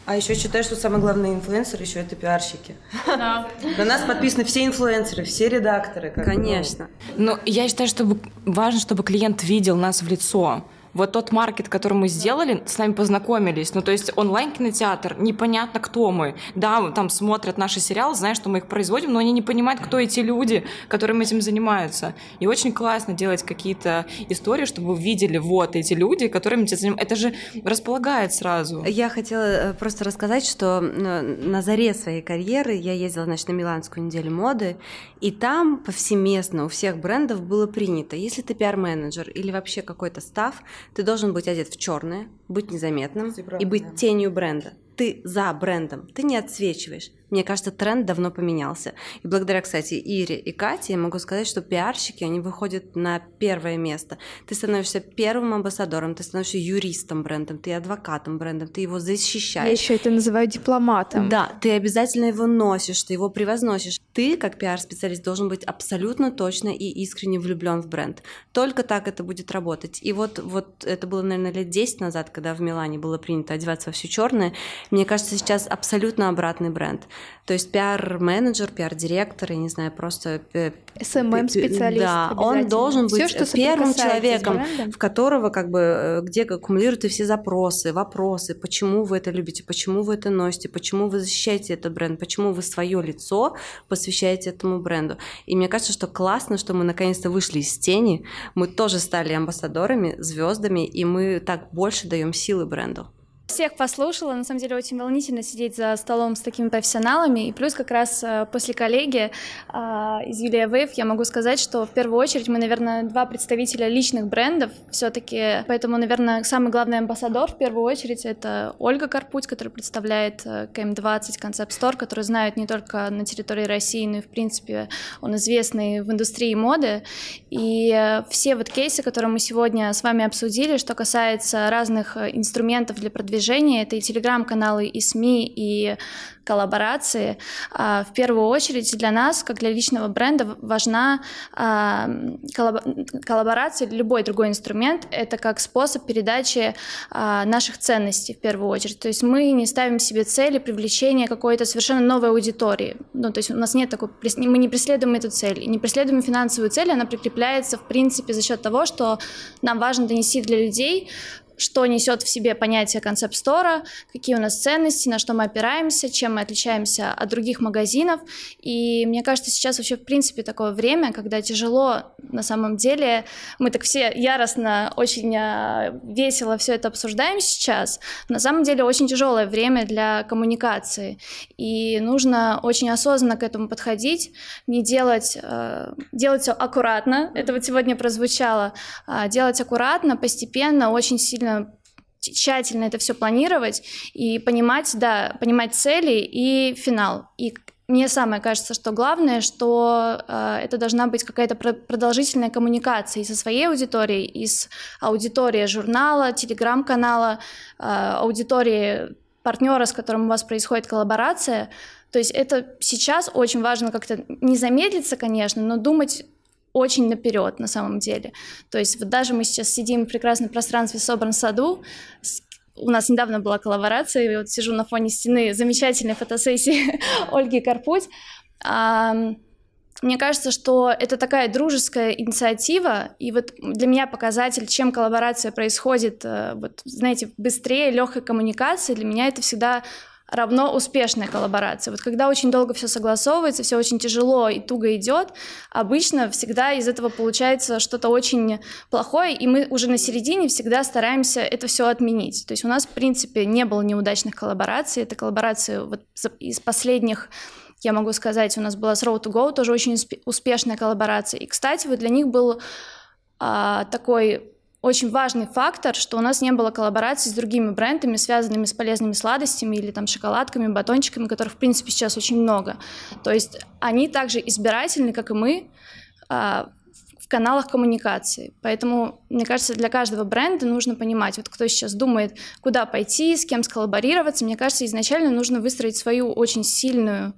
А еще считаю, что самый главный инфлюенсер еще это пиарщики. Да. На нас подписаны все инфлюенсеры, все редакторы. Конечно. Но я считаю, что важно, чтобы клиент видел нас в лицо вот тот маркет, который мы сделали, с нами познакомились. Ну, то есть онлайн-кинотеатр, непонятно, кто мы. Да, там смотрят наши сериалы, знают, что мы их производим, но они не понимают, кто эти люди, которыми этим занимаются. И очень классно делать какие-то истории, чтобы вы видели, вот эти люди, которыми этим занимаются. Это же располагает сразу. Я хотела э, просто рассказать, что на заре своей карьеры я ездила, значит, на Миланскую неделю моды, и там повсеместно у всех брендов было принято, если ты пиар-менеджер или вообще какой-то став, ты должен быть одет в черное, быть незаметным и быть тенью бренда. Ты за брендом, ты не отсвечиваешь. Мне кажется, тренд давно поменялся. И благодаря, кстати, Ире и Кате я могу сказать, что пиарщики, они выходят на первое место. Ты становишься первым амбассадором, ты становишься юристом брендом, ты адвокатом брендом, ты его защищаешь. Я еще это называю дипломатом. Да, ты обязательно его носишь, ты его превозносишь. Ты, как пиар-специалист, должен быть абсолютно точно и искренне влюблен в бренд. Только так это будет работать. И вот, вот это было, наверное, лет 10 назад, когда в Милане было принято одеваться во все черное. Мне кажется, сейчас абсолютно обратный тренд. То есть пиар-менеджер, пиар-директор, я не знаю, просто... SMM-специалист. Да, он должен быть Всё, что первым человеком, в которого как бы, э, где аккумулируются все запросы, вопросы, почему вы это любите, почему вы это носите, почему вы защищаете этот бренд, почему вы свое лицо посвящаете этому бренду. И мне кажется, что классно, что мы наконец-то вышли из тени, мы тоже стали амбассадорами, звездами, и мы так больше даем силы бренду. Всех послушала, на самом деле очень волнительно сидеть за столом с такими профессионалами, и плюс как раз э, после коллеги э, из Юлия Вейв я могу сказать, что в первую очередь мы, наверное, два представителя личных брендов все-таки, поэтому, наверное, самый главный амбассадор в первую очередь это Ольга Карпуть, которая представляет э, КМ-20 Concept Store, который знают не только на территории России, но и, в принципе, он известный в индустрии моды, и все вот кейсы, которые мы сегодня с вами обсудили, что касается разных инструментов для продвижения движения, это и телеграм-каналы, и СМИ, и коллаборации. А, в первую очередь для нас, как для личного бренда, важна а, коллаборация или любой другой инструмент. Это как способ передачи а, наших ценностей в первую очередь. То есть мы не ставим себе цели привлечения какой-то совершенно новой аудитории. Ну, то есть у нас нет такой, мы не преследуем эту цель, не преследуем финансовую цель, она прикрепляется в принципе за счет того, что нам важно донести для людей что несет в себе понятие концепт-стора, какие у нас ценности, на что мы опираемся, чем мы отличаемся от других магазинов. И мне кажется, сейчас вообще в принципе такое время, когда тяжело на самом деле, мы так все яростно, очень а, весело все это обсуждаем сейчас, на самом деле очень тяжелое время для коммуникации. И нужно очень осознанно к этому подходить, не делать, э, делать все аккуратно, это вот сегодня прозвучало, а делать аккуратно, постепенно, очень сильно тщательно это все планировать и понимать, да, понимать цели и финал. И мне самое кажется, что главное, что э, это должна быть какая-то продолжительная коммуникация и со своей аудиторией, и с аудиторией журнала, телеграм-канала, э, аудитории партнера, с которым у вас происходит коллаборация. То есть это сейчас очень важно как-то не замедлиться, конечно, но думать очень наперед на самом деле. То есть вот даже мы сейчас сидим в прекрасном пространстве Собран саду, у нас недавно была коллаборация, и вот сижу на фоне стены замечательной фотосессии Ольги Карпуть. Мне кажется, что это такая дружеская инициатива, и вот для меня показатель, чем коллаборация происходит, э, вот, знаете, быстрее, легкой коммуникации, для меня это всегда равно успешная коллаборация. Вот когда очень долго все согласовывается, все очень тяжело и туго идет, обычно всегда из этого получается что-то очень плохое, и мы уже на середине всегда стараемся это все отменить. То есть у нас, в принципе, не было неудачных коллабораций. Это коллаборации вот из последних я могу сказать, у нас была с Road to Go тоже очень успешная коллаборация. И, кстати, вот для них был а, такой очень важный фактор, что у нас не было коллабораций с другими брендами, связанными с полезными сладостями или там шоколадками, батончиками, которых, в принципе, сейчас очень много. То есть они также избирательны, как и мы, а, в каналах коммуникации. Поэтому, мне кажется, для каждого бренда нужно понимать, вот кто сейчас думает, куда пойти, с кем сколлаборироваться, мне кажется, изначально нужно выстроить свою очень сильную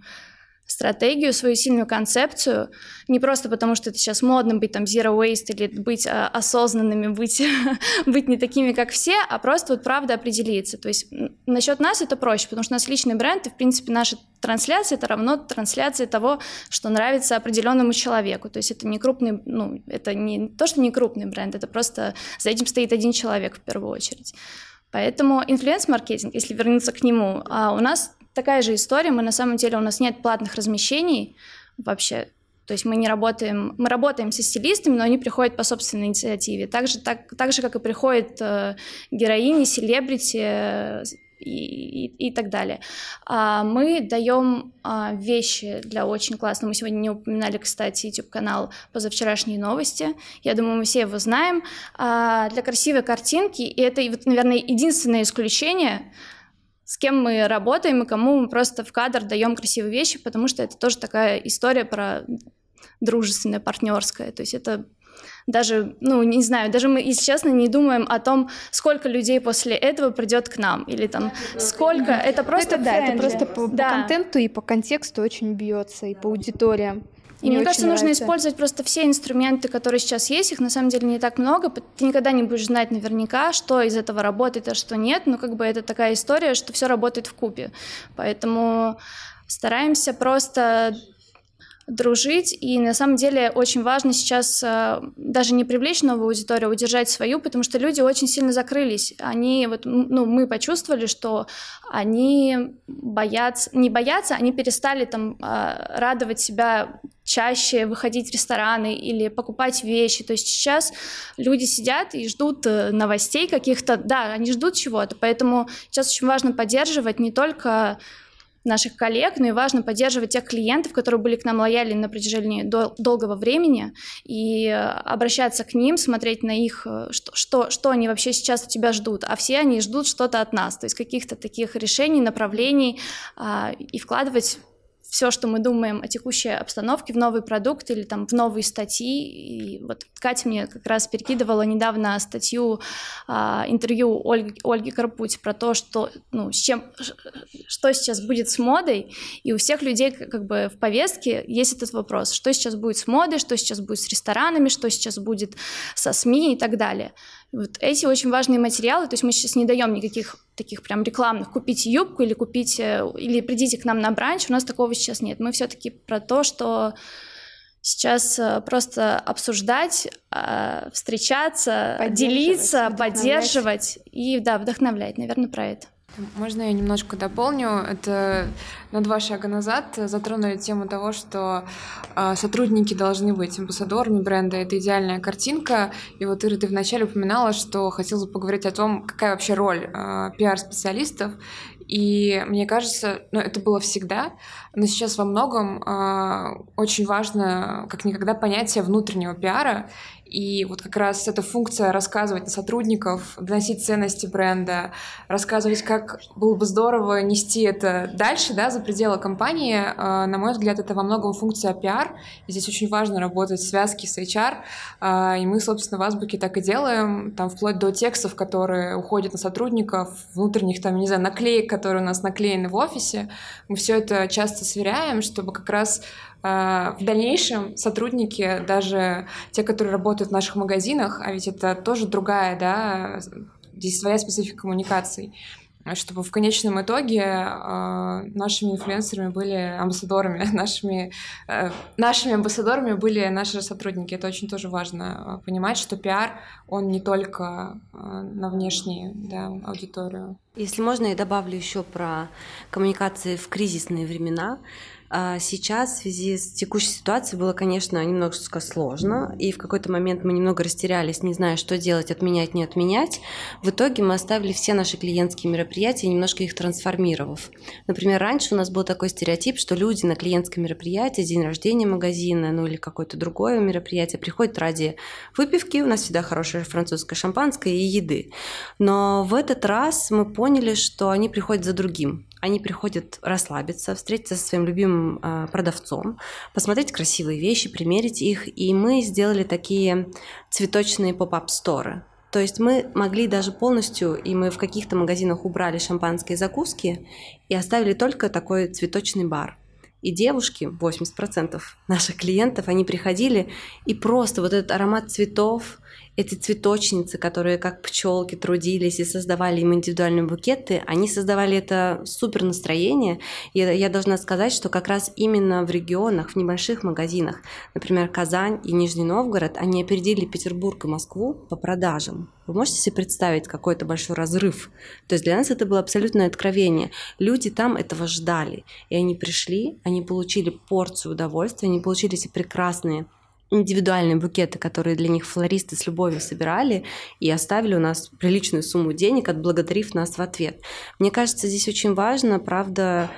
стратегию, свою сильную концепцию, не просто потому, что это сейчас модно быть там zero waste или быть а, осознанными, быть, быть не такими, как все, а просто вот правда определиться. То есть насчет нас это проще, потому что у нас личный бренд, и в принципе наша трансляция это равно трансляции того, что нравится определенному человеку. То есть это не крупный, ну, это не то, что не крупный бренд, это просто за этим стоит один человек в первую очередь. Поэтому инфлюенс-маркетинг, если вернуться к нему, а у нас такая же история. Мы на самом деле, у нас нет платных размещений вообще. То есть мы не работаем, мы работаем со стилистами, но они приходят по собственной инициативе. Так же, так, так же как и приходят э, героини, селебрити э, и, и, и так далее. А мы даем а, вещи для очень классного. Мы сегодня не упоминали, кстати, YouTube-канал «Позавчерашние новости». Я думаю, мы все его знаем. А, для красивой картинки, и это, наверное, единственное исключение, с кем мы работаем и кому мы просто в кадр даем красивые вещи, потому что это тоже такая история про дружественное, партнерское. То есть это даже, ну, не знаю, даже мы, если честно, не думаем о том, сколько людей после этого придет к нам, или там, сколько, это просто это, Да, это просто по, да. по контенту и по контексту очень бьется, и по аудиториям. И мне, мне кажется, нужно использовать просто все инструменты, которые сейчас есть, их на самом деле не так много, ты никогда не будешь знать наверняка, что из этого работает, а что нет, но как бы это такая история, что все работает в купе. Поэтому стараемся просто дружить. И на самом деле очень важно сейчас э, даже не привлечь новую аудиторию, а удержать свою, потому что люди очень сильно закрылись. Они, вот, ну, мы почувствовали, что они боятся, не боятся, они перестали там э, радовать себя чаще выходить в рестораны или покупать вещи. То есть сейчас люди сидят и ждут э, новостей каких-то, да, они ждут чего-то, поэтому сейчас очень важно поддерживать не только наших коллег, но и важно поддерживать тех клиентов, которые были к нам лояльны на протяжении дол- долгого времени, и обращаться к ним, смотреть на их, э, что, что, что они вообще сейчас у тебя ждут, а все они ждут что-то от нас, то есть каких-то таких решений, направлений, а, и вкладывать все, что мы думаем о текущей обстановке в новый продукт или там в новые статьи. И вот Катя мне как раз перекидывала недавно статью, а, интервью Ольги, Ольги Карпуть про то, что, ну, с чем, что сейчас будет с модой, и у всех людей как бы в повестке есть этот вопрос, что сейчас будет с модой, что сейчас будет с ресторанами, что сейчас будет со СМИ и так далее. Вот эти очень важные материалы, то есть мы сейчас не даем никаких таких прям рекламных, купите юбку или купите, или придите к нам на бранч, у нас такого сейчас нет. Мы все-таки про то, что сейчас э, просто обсуждать, э, встречаться, делиться, поддерживать и, да, вдохновлять, наверное, про это. Можно я немножко дополню? Это на два шага назад затронули тему того, что э, сотрудники должны быть амбассадорами бренда. Это идеальная картинка. И вот, Ира, ты вначале упоминала, что хотела бы поговорить о том, какая вообще роль э, пиар-специалистов. И мне кажется, ну, это было всегда, но сейчас во многом э, очень важно, как никогда, понятие внутреннего пиара и вот как раз эта функция рассказывать на сотрудников, доносить ценности бренда, рассказывать, как было бы здорово нести это дальше, да, за пределы компании, э, на мой взгляд, это во многом функция пиар. И здесь очень важно работать в связке с HR. Э, и мы, собственно, в Азбуке так и делаем, там вплоть до текстов, которые уходят на сотрудников, внутренних, там, не знаю, наклеек, которые у нас наклеены в офисе. Мы все это часто сверяем, чтобы как раз в дальнейшем сотрудники, даже те, которые работают в наших магазинах, а ведь это тоже другая, да, здесь своя специфика коммуникаций, чтобы в конечном итоге э, нашими инфлюенсерами были амбассадорами, нашими, э, нашими амбассадорами были наши сотрудники. Это очень тоже важно э, понимать, что пиар, он не только э, на внешнюю да, аудиторию. Если можно, я добавлю еще про коммуникации в кризисные времена. А сейчас в связи с текущей ситуацией было, конечно, немножко сложно, и в какой-то момент мы немного растерялись, не зная, что делать, отменять, не отменять. В итоге мы оставили все наши клиентские мероприятия, немножко их трансформировав. Например, раньше у нас был такой стереотип, что люди на клиентское мероприятие, день рождения магазина, ну или какое-то другое мероприятие приходят ради выпивки, у нас всегда хорошее французское шампанское и еды. Но в этот раз мы поняли, что они приходят за другим они приходят расслабиться, встретиться со своим любимым э, продавцом, посмотреть красивые вещи, примерить их. И мы сделали такие цветочные поп-ап-сторы. То есть мы могли даже полностью, и мы в каких-то магазинах убрали шампанские закуски и оставили только такой цветочный бар. И девушки, 80% наших клиентов, они приходили, и просто вот этот аромат цветов, эти цветочницы, которые как пчелки трудились и создавали им индивидуальные букеты, они создавали это супер настроение. И я должна сказать, что как раз именно в регионах, в небольших магазинах, например, Казань и Нижний Новгород, они опередили Петербург и Москву по продажам. Вы можете себе представить какой-то большой разрыв? То есть для нас это было абсолютное откровение. Люди там этого ждали. И они пришли, они получили порцию удовольствия, они получили эти прекрасные индивидуальные букеты, которые для них флористы с любовью собирали и оставили у нас приличную сумму денег, отблагодарив нас в ответ. Мне кажется, здесь очень важно, правда,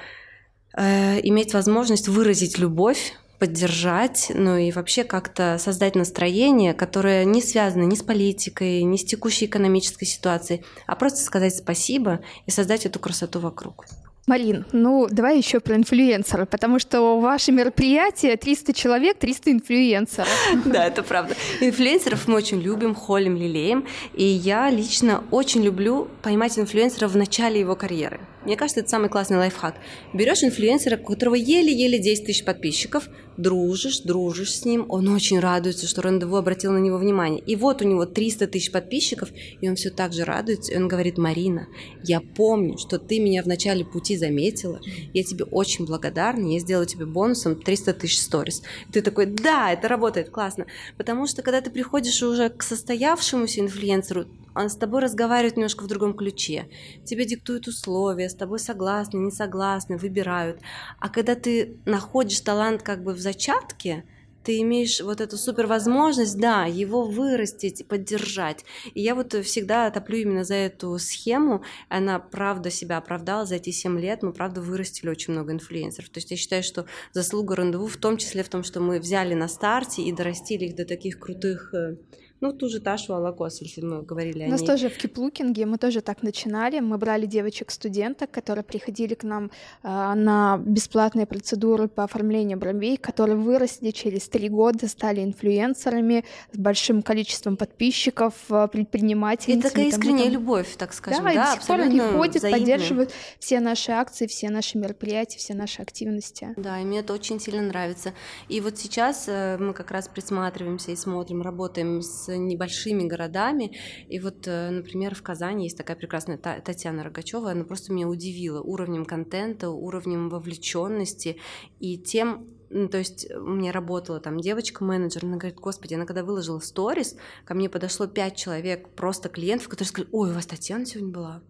э, иметь возможность выразить любовь поддержать, ну и вообще как-то создать настроение, которое не связано ни с политикой, ни с текущей экономической ситуацией, а просто сказать спасибо и создать эту красоту вокруг. Марин, ну давай еще про инфлюенсеры, потому что ваше мероприятие 300 человек, 300 инфлюенсеров. Да, это правда. Инфлюенсеров мы очень любим, холим, лелеем, и я лично очень люблю поймать инфлюенсера в начале его карьеры. Мне кажется, это самый классный лайфхак. Берешь инфлюенсера, у которого еле-еле 10 тысяч подписчиков, дружишь, дружишь с ним, он очень радуется, что Рандеву обратил на него внимание. И вот у него 300 тысяч подписчиков, и он все так же радуется, и он говорит, Марина, я помню, что ты меня в начале пути заметила, я тебе очень благодарна, я сделала тебе бонусом 300 тысяч сторис. Ты такой, да, это работает, классно. Потому что когда ты приходишь уже к состоявшемуся инфлюенсеру, он с тобой разговаривает немножко в другом ключе. Тебе диктуют условия, с тобой согласны, не согласны, выбирают. А когда ты находишь талант как бы в зачатке, ты имеешь вот эту супер возможность, да, его вырастить, поддержать. И я вот всегда топлю именно за эту схему. Она правда себя оправдала за эти 7 лет. Мы правда вырастили очень много инфлюенсеров. То есть я считаю, что заслуга рандеву в том числе в том, что мы взяли на старте и дорастили их до таких крутых э, ну, ту же Ташу Алакос, если мы говорили о У нас ней. тоже в Киплукинге мы тоже так начинали. Мы брали девочек-студенток, которые приходили к нам э, на бесплатные процедуры по оформлению бровей, которые выросли через три года, стали инфлюенсерами с большим количеством подписчиков, э, предпринимателей. Это такая искренняя любовь, так скажем. Да, да и до сих пор они ходят, взаимные. поддерживают все наши акции, все наши мероприятия, все наши активности. Да, и мне это очень сильно нравится. И вот сейчас э, мы как раз присматриваемся и смотрим, работаем с небольшими городами. И вот, э, например, в Казани есть такая прекрасная Татьяна Рогачева, она просто меня удивила уровнем контента, уровнем вовлеченности и тем, то есть у меня работала там девочка-менеджер, она говорит, господи, она когда выложила сторис, ко мне подошло пять человек, просто клиентов, которые сказали, ой, у вас Татьяна сегодня была,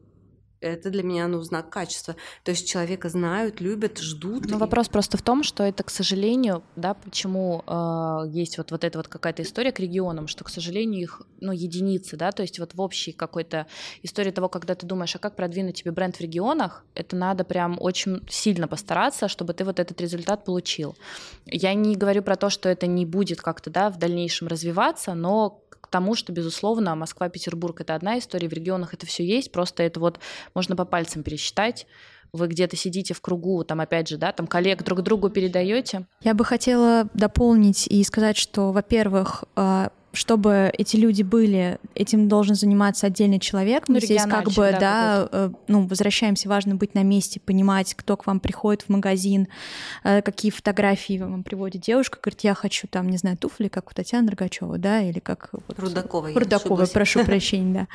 это для меня ну, знак качества. То есть человека знают, любят, ждут. Но и... вопрос просто в том, что это, к сожалению, да, почему э, есть вот, вот эта вот какая-то история к регионам, что, к сожалению, их ну, единицы, да, то есть вот в общей какой-то истории того, когда ты думаешь, а как продвинуть тебе бренд в регионах, это надо прям очень сильно постараться, чтобы ты вот этот результат получил. Я не говорю про то, что это не будет как-то, да, в дальнейшем развиваться, но тому, что, безусловно, Москва-Петербург — это одна история, в регионах это все есть, просто это вот можно по пальцам пересчитать, вы где-то сидите в кругу, там опять же, да, там коллег друг другу передаете. Я бы хотела дополнить и сказать, что, во-первых, а, чтобы эти люди были, этим должен заниматься отдельный человек. Мы Ну, здесь как бы, да, да, э, ну, возвращаемся, важно быть на месте, понимать, кто к вам приходит в магазин, э, какие фотографии вам приводит девушка, говорит, я хочу там, не знаю, туфли, как у Татьяны Рогачевой, да, или как... вот- Рудаковой, ошиблась. прошу прощения, да.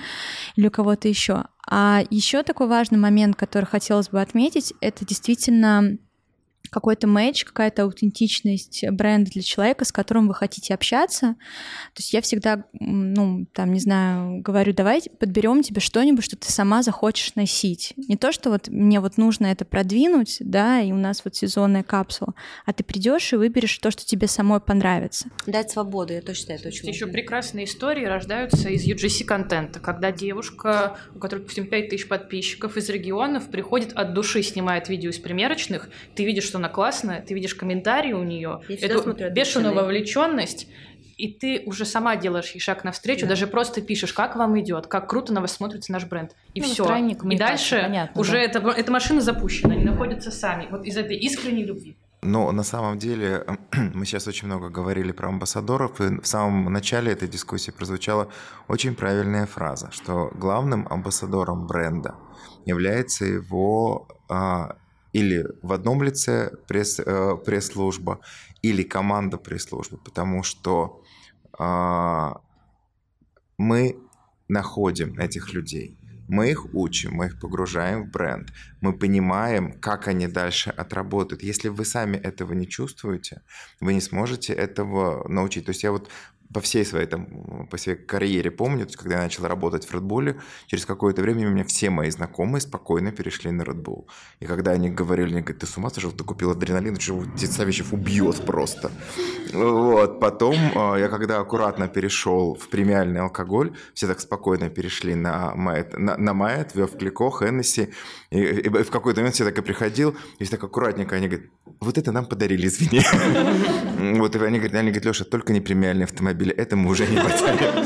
Или у кого-то еще. А еще такой важный момент, который хотелось бы отметить, это действительно какой-то матч, какая-то аутентичность бренда для человека, с которым вы хотите общаться. То есть я всегда, ну, там, не знаю, говорю, давай подберем тебе что-нибудь, что ты сама захочешь носить. Не то, что вот мне вот нужно это продвинуть, да, и у нас вот сезонная капсула, а ты придешь и выберешь то, что тебе самой понравится. Дать свободу, я тоже считаю, это очень Еще прекрасные истории рождаются из UGC-контента, когда девушка, у которой, допустим, 5000 подписчиков из регионов, приходит от души, снимает видео из примерочных, ты видишь, что она классная, ты видишь комментарии у нее, эту бешеную вовлеченность, и ты уже сама делаешь ей шаг навстречу, Да. даже просто пишешь, как вам идет, как круто на вас смотрится наш бренд. И Ну, все. И дальше понятно, уже да. эта, эта машина запущена, они находятся сами. Вот из этой искренней любви. Но на самом деле мы сейчас очень много говорили про амбассадоров, и в самом начале этой дискуссии прозвучала очень правильная фраза, что главным амбассадором бренда является его а, или в одном лице пресс, э, пресс-служба, или команда пресс-службы, потому что а, мы находим этих людей, мы их учим, мы их погружаем в бренд, мы понимаем, как они дальше отработают. Если вы сами этого не чувствуете, вы не сможете этого научить. То есть я вот по всей своей, там, по своей карьере помню, то есть когда я начал работать в Red через какое-то время у меня все мои знакомые спокойно перешли на Red. И когда они говорили, они говорят, ты с ума сошел, ты купил адреналин, что Савичев убьет просто. Вот. Потом э, я когда аккуратно перешел в премиальный алкоголь, все так спокойно перешли на Майет, на, на Майет, Вев Клико, Хеннесси. И, и в какой-то момент все так и приходил, и так аккуратненько они говорят, вот это нам подарили, извини. Вот, и они говорят, они говорят, Леша, только не премиальные автомобили, это мы уже не потянем.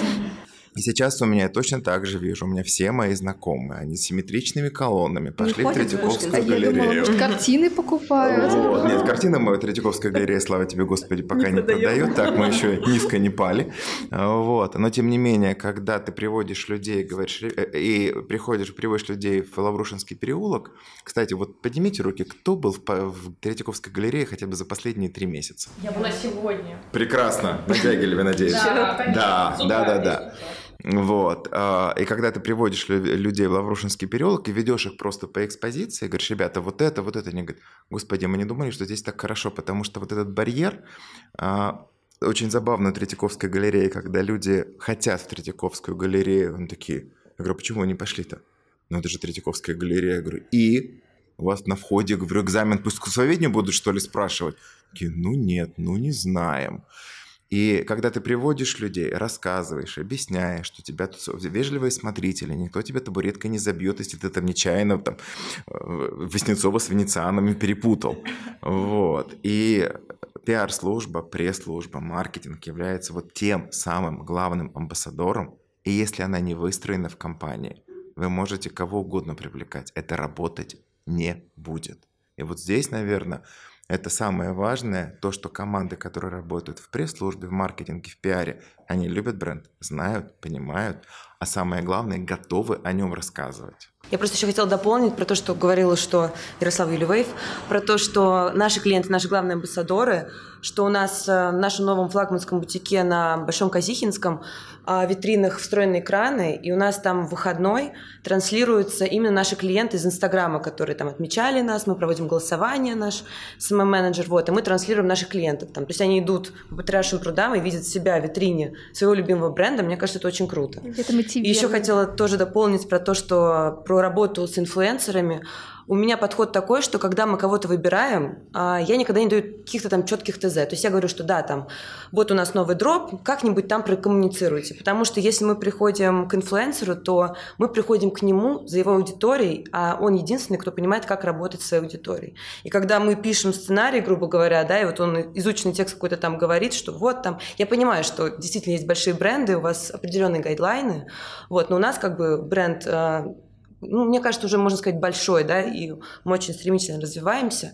И сейчас у меня я точно так же вижу. У меня все мои знакомые, они с симметричными колоннами пошли в Третьяковскую? А я думала, галерею. может, картины покупают. Вот. Нет, картина моя Третьяковская галерея, слава тебе, Господи, пока не, продает. Так, мы еще низко не пали. Вот. Но, тем не менее, когда ты приводишь людей, говоришь, э, и приходишь, приводишь людей в Лаврушинский переулок, кстати, вот поднимите руки, кто был в, в Третьяковской галерее хотя бы за последние три месяца? Я была сегодня. Прекрасно. На Дягилеве, надеюсь. Да. Да, да, да. Вот. а, И когда ты приводишь лю- людей в Лаврушинский переулок и ведешь их просто по экспозиции, говоришь, ребята, вот это, вот это, они говорят, господи, мы не думали, что здесь так хорошо, потому что вот этот барьер, а, очень забавно в Третьяковской галерее, когда люди хотят в Третьяковскую галерею, они такие, я говорю, почему не пошли-то? Ну, это же Третьяковская галерея. Я говорю, и? У вас на входе, говорю, экзамен по искусствоведению будут, что ли, спрашивать? Такие, ну нет, ну не знаем. И когда ты приводишь людей, рассказываешь, объясняешь, что тебя тут вежливые смотрители, никто тебя табуреткой не забьет, если ты там нечаянно там э, Васнецова с венецианами перепутал. Вот. И пиар-служба, пресс-служба, маркетинг является вот тем самым главным амбассадором. И если она не выстроена в компании, вы можете кого угодно привлекать. Это работать не будет. И вот здесь, наверное, это самое важное, то, что команды, которые работают в пресс-службе, в маркетинге, в пиаре, они любят бренд, знают, понимают, а самое главное, готовы о нем рассказывать. Я просто еще хотела дополнить про то, что говорила, что Ярослав Юливейв, про то, что наши клиенты, наши главные амбассадоры, что у нас э, в нашем новом флагманском бутике на Большом Казихинском в витринах встроены экраны, и у нас там в выходной транслируются именно наши клиенты из Инстаграма, которые там отмечали нас, мы проводим голосование, наш СММ-менеджер, вот, и мы транслируем наших клиентов. Там, то есть они идут по Патриаршим прудам и видят себя в витрине своего любимого бренда, мне кажется, это очень круто. Это И мотивирует. еще хотела тоже дополнить про то, что про работу с инфлюенсерами. У меня подход такой, что когда мы кого-то выбираем, а, я никогда не даю каких-то там четких ТЗ. То есть я говорю, что да, там, вот у нас новый дроп, как-нибудь там прокоммуницируйте. Потому что если мы приходим к инфлюенсеру, то мы приходим к нему за его аудиторией, а он единственный, кто понимает, как работать с своей аудиторией. И когда мы пишем сценарий, грубо говоря, да, и вот он изученный текст какой-то там говорит, что вот там, я понимаю, что действительно есть большие бренды, у вас определенные гайдлайны, вот, но у нас как бы бренд э, ну, мне кажется, уже можно сказать большой, да, и мы очень стремительно развиваемся.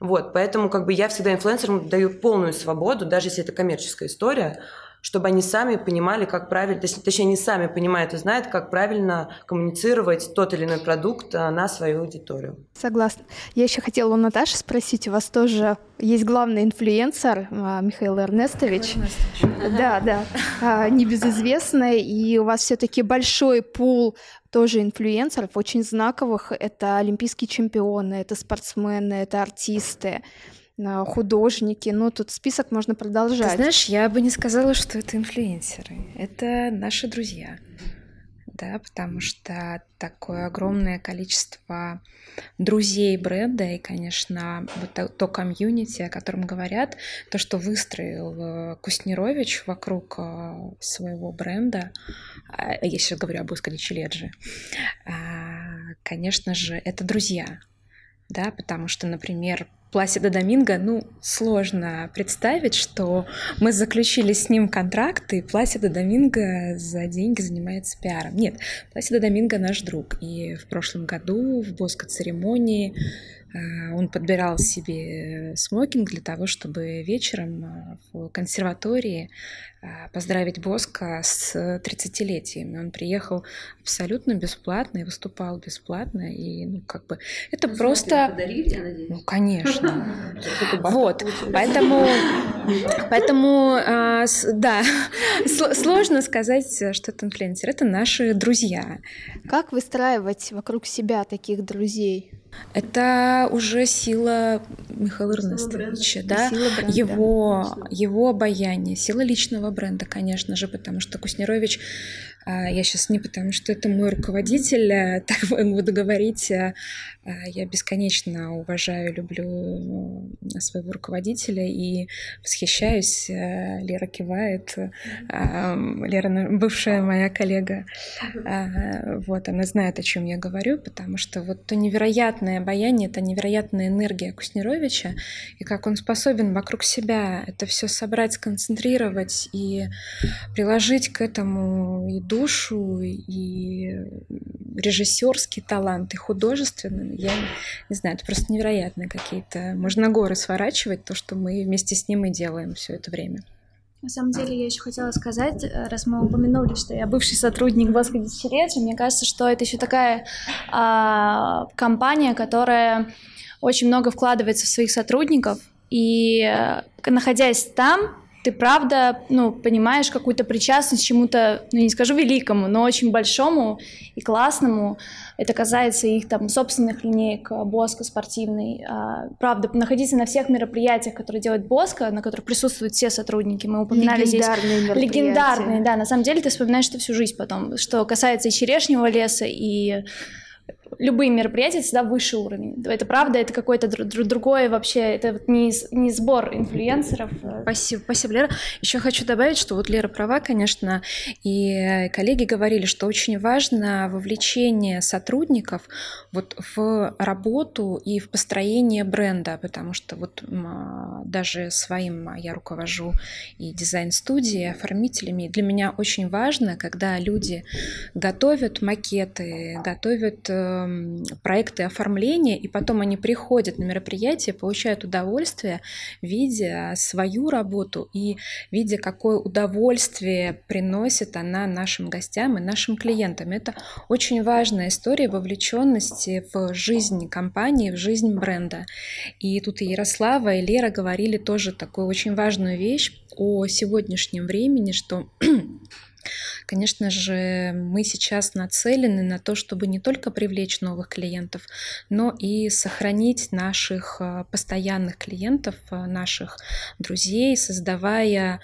Вот, поэтому как бы я всегда инфлюенсерам даю полную свободу, даже если это коммерческая история, чтобы они сами понимали, как правильно, точнее, они сами понимают и знают, как правильно коммуницировать тот или иной продукт а, на свою аудиторию. Согласна. Я еще хотела у Наташи спросить, у вас тоже есть главный инфлюенсер а, Михаил Эрнестович. Да, да, а, небезызвестный, и у вас все-таки большой пул тоже инфлюенсеров, очень знаковых. Это олимпийские чемпионы, это спортсмены, это артисты художники, ну тут список можно продолжать. Ты знаешь, я бы не сказала, что это инфлюенсеры, это наши друзья, да, потому что такое огромное количество друзей бренда и, конечно, вот то комьюнити, о котором говорят, то, что выстроил э, Куснерович вокруг э, своего бренда, а, я сейчас говорю об Оскаре Челеджи, а, конечно же, это друзья, да, потому что, например, Пласида Доминго, ну, сложно представить, что мы заключили с ним контракт, и Пласида Доминго за деньги занимается пиаром. Нет, Пласида Доминго наш друг, и в прошлом году в Боско-церемонии Э, он подбирал себе смокинг для того, чтобы вечером э, в консерватории э, поздравить Боска с 30-летием. Он приехал абсолютно бесплатно и выступал бесплатно. И, ну, как бы, это ну, просто... Подарили, я надеюсь? Ну, конечно. Вот, поэтому, поэтому, да, сложно сказать, что это инфлюенсер. Это наши друзья. Как выстраивать вокруг себя таких друзей? Это уже сила Михаила Эрнестовича, да, бренда, его, его обаяние, сила личного бренда, конечно же, потому что Куснерович я сейчас не потому, что это мой руководитель, а, так буду говорить. А, я бесконечно уважаю, люблю своего руководителя и восхищаюсь. Лера кивает. Лера, бывшая моя коллега, вот, она знает, о чем я говорю, потому что вот то невероятное обаяние, это невероятная энергия Куснеровича, и как он способен вокруг себя это все собрать, сконцентрировать и приложить к этому и душу, и режиссерский талант, и художественный. Я не знаю, это просто невероятные какие-то. Можно горы сворачивать, то, что мы вместе с ним и делаем все это время. На самом деле, я еще хотела сказать, раз мы упомянули, что я бывший сотрудник Баска Дисчереджи, мне кажется, что это еще такая а, компания, которая очень много вкладывается в своих сотрудников, и э, находясь там, ты правда, ну, понимаешь какую-то причастность к чему-то, ну, не скажу великому, но очень большому и классному. Это касается их там собственных линеек Боска спортивной. А, правда, находиться на всех мероприятиях, которые делает Боска, на которых присутствуют все сотрудники. Мы упоминали Легендарные здесь... Легендарные, да. На самом деле ты вспоминаешь это всю жизнь потом. Что касается и черешнего леса, и любые мероприятия всегда выше уровень. Это правда, это какое-то др- другое вообще, это вот не, не сбор инфлюенсеров. Спасибо, спасибо, Лера. Еще хочу добавить, что вот Лера права, конечно, и коллеги говорили, что очень важно вовлечение сотрудников вот в работу и в построение бренда, потому что вот даже своим я руковожу и дизайн-студией, оформителями. Для меня очень важно, когда люди готовят макеты, готовят э, проекты оформления, и потом они приходят на мероприятие, получают удовольствие, видя свою работу и видя, какое удовольствие приносит она нашим гостям и нашим клиентам. Это очень важная история вовлеченности в жизнь компании, в жизнь бренда. И тут и Ярослава, и Лера говорили тоже такую очень важную вещь о сегодняшнем времени, что Конечно же, мы сейчас нацелены на то, чтобы не только привлечь новых клиентов, но и сохранить наших э, постоянных клиентов, э, наших друзей, создавая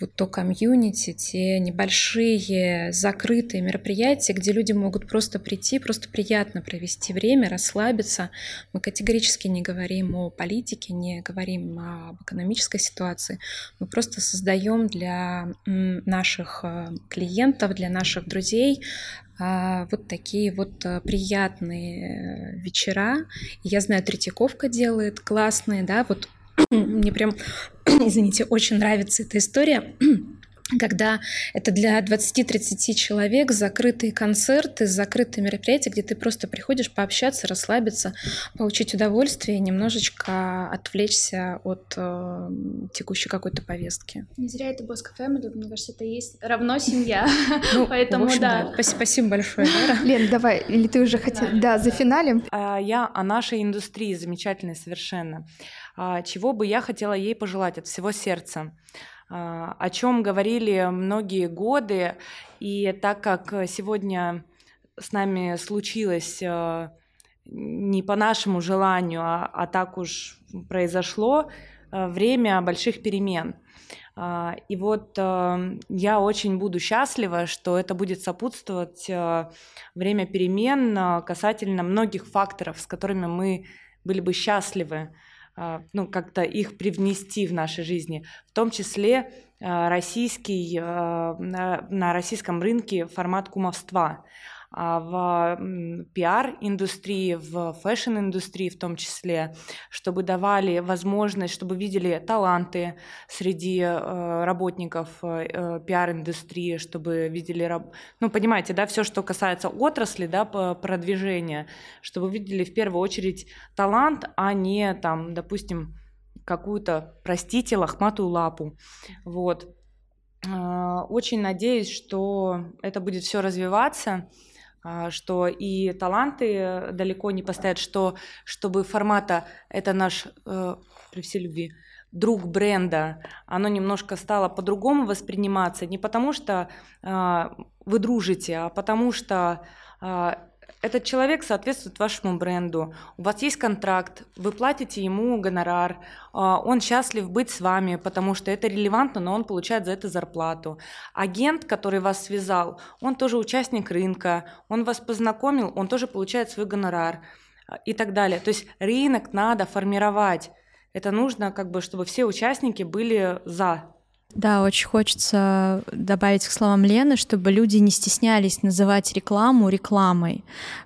вот то комьюнити, те небольшие закрытые мероприятия, где люди могут просто прийти, просто приятно провести время, расслабиться. Мы категорически не говорим о политике, не говорим об экономической ситуации. Мы просто создаем для наших э, клиентов, для наших друзей а, вот такие вот э, приятные вечера. Я знаю, Третьяковка делает классные, да, вот мне прям, извините, очень нравится эта история. когда это для 20-30 человек закрытые концерты, закрытые мероприятия, где ты просто приходишь пообщаться, расслабиться, получить удовольствие и немножечко отвлечься от э, текущей какой-то повестки. Не зря это Боско Family, мне кажется, это есть равно семья, ну, поэтому общем, да. да. Спасибо большое. Лен, давай, или ты уже хотел, да, за финалем? А, я о нашей индустрии замечательной совершенно. А, чего бы я хотела ей пожелать от всего сердца? А, о чем говорили многие годы. И так как сегодня с нами случилось а, не по нашему желанию, а, а так уж произошло, время больших перемен. И вот я очень буду счастлива, что это будет сопутствовать время перемен касательно многих факторов, с которыми мы были бы счастливы а, ну, как-то их привнести в наши жизни, в том числе а, российский, а, на российском рынке формат кумовства. А, в пиар-индустрии, в fashion-индустрии в том числе, чтобы давали возможность, чтобы видели таланты среди э, работников э, пиар-индустрии, чтобы видели, ну, понимаете, да, все, что касается отрасли, да, продвижения, чтобы видели в первую очередь талант, а не там, допустим, какую-то, простите, лохматую лапу. Вот. Очень надеюсь, что это будет все развиваться. А, что и таланты далеко не постоят, что чтобы формата это наш э, при всей любви друг бренда, оно немножко стало по-другому восприниматься, не потому что э, вы дружите, а потому что э, этот человек соответствует вашему бренду, у вас есть контракт, вы платите ему гонорар, а, он счастлив быть с вами, потому что это релевантно, но он получает за это зарплату. Агент, который вас связал, он тоже участник рынка, он вас познакомил, он тоже получает свой гонорар а, и так далее. То есть рынок надо формировать. Это нужно, как бы, чтобы все участники были за да, очень хочется добавить к словам Лены, чтобы люди не стеснялись называть рекламу рекламой.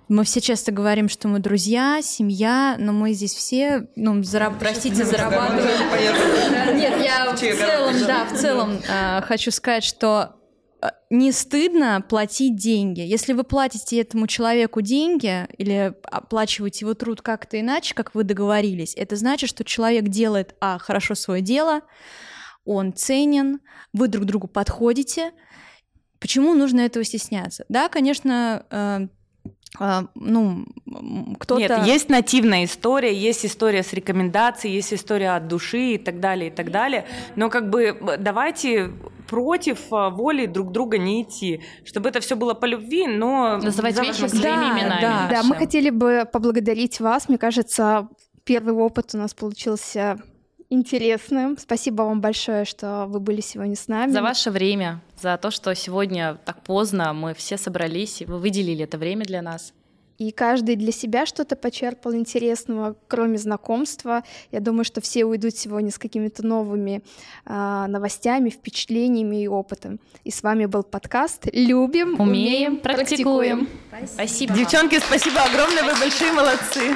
Мы все часто говорим, что мы друзья, семья, но мы здесь все, ну, зараб... простите, зарабатываем. Нет, я в целом, да, в целом а, хочу сказать, что а, не стыдно платить деньги. Если вы платите этому человеку деньги или оплачиваете его труд как-то иначе, как вы договорились, это значит, что человек делает, а, хорошо свое дело, он ценен, вы друг другу подходите. Почему нужно этого стесняться? Да, конечно, э, э, ну, кто-то... Нет, есть нативная история, есть история с рекомендацией, есть история от души и так далее, и так далее. Но как бы давайте против э, воли друг друга не идти, чтобы это все было по любви, но... Называть вещи своими да, именами. Да, да, мы хотели бы поблагодарить вас. Мне кажется, первый опыт у нас получился интересным. Спасибо вам большое, что вы были сегодня с нами. За ваше время, за то, что сегодня так поздно мы все собрались, и вы выделили это время для нас. И каждый для себя что-то почерпал интересного, кроме знакомства. Я думаю, что все уйдут сегодня с какими-то новыми э, новостями, впечатлениями и опытом. И с вами был подкаст «Любим, умеем, практикуем». практикуем. Спасибо. Девчонки, спасибо огромное, вы большие молодцы.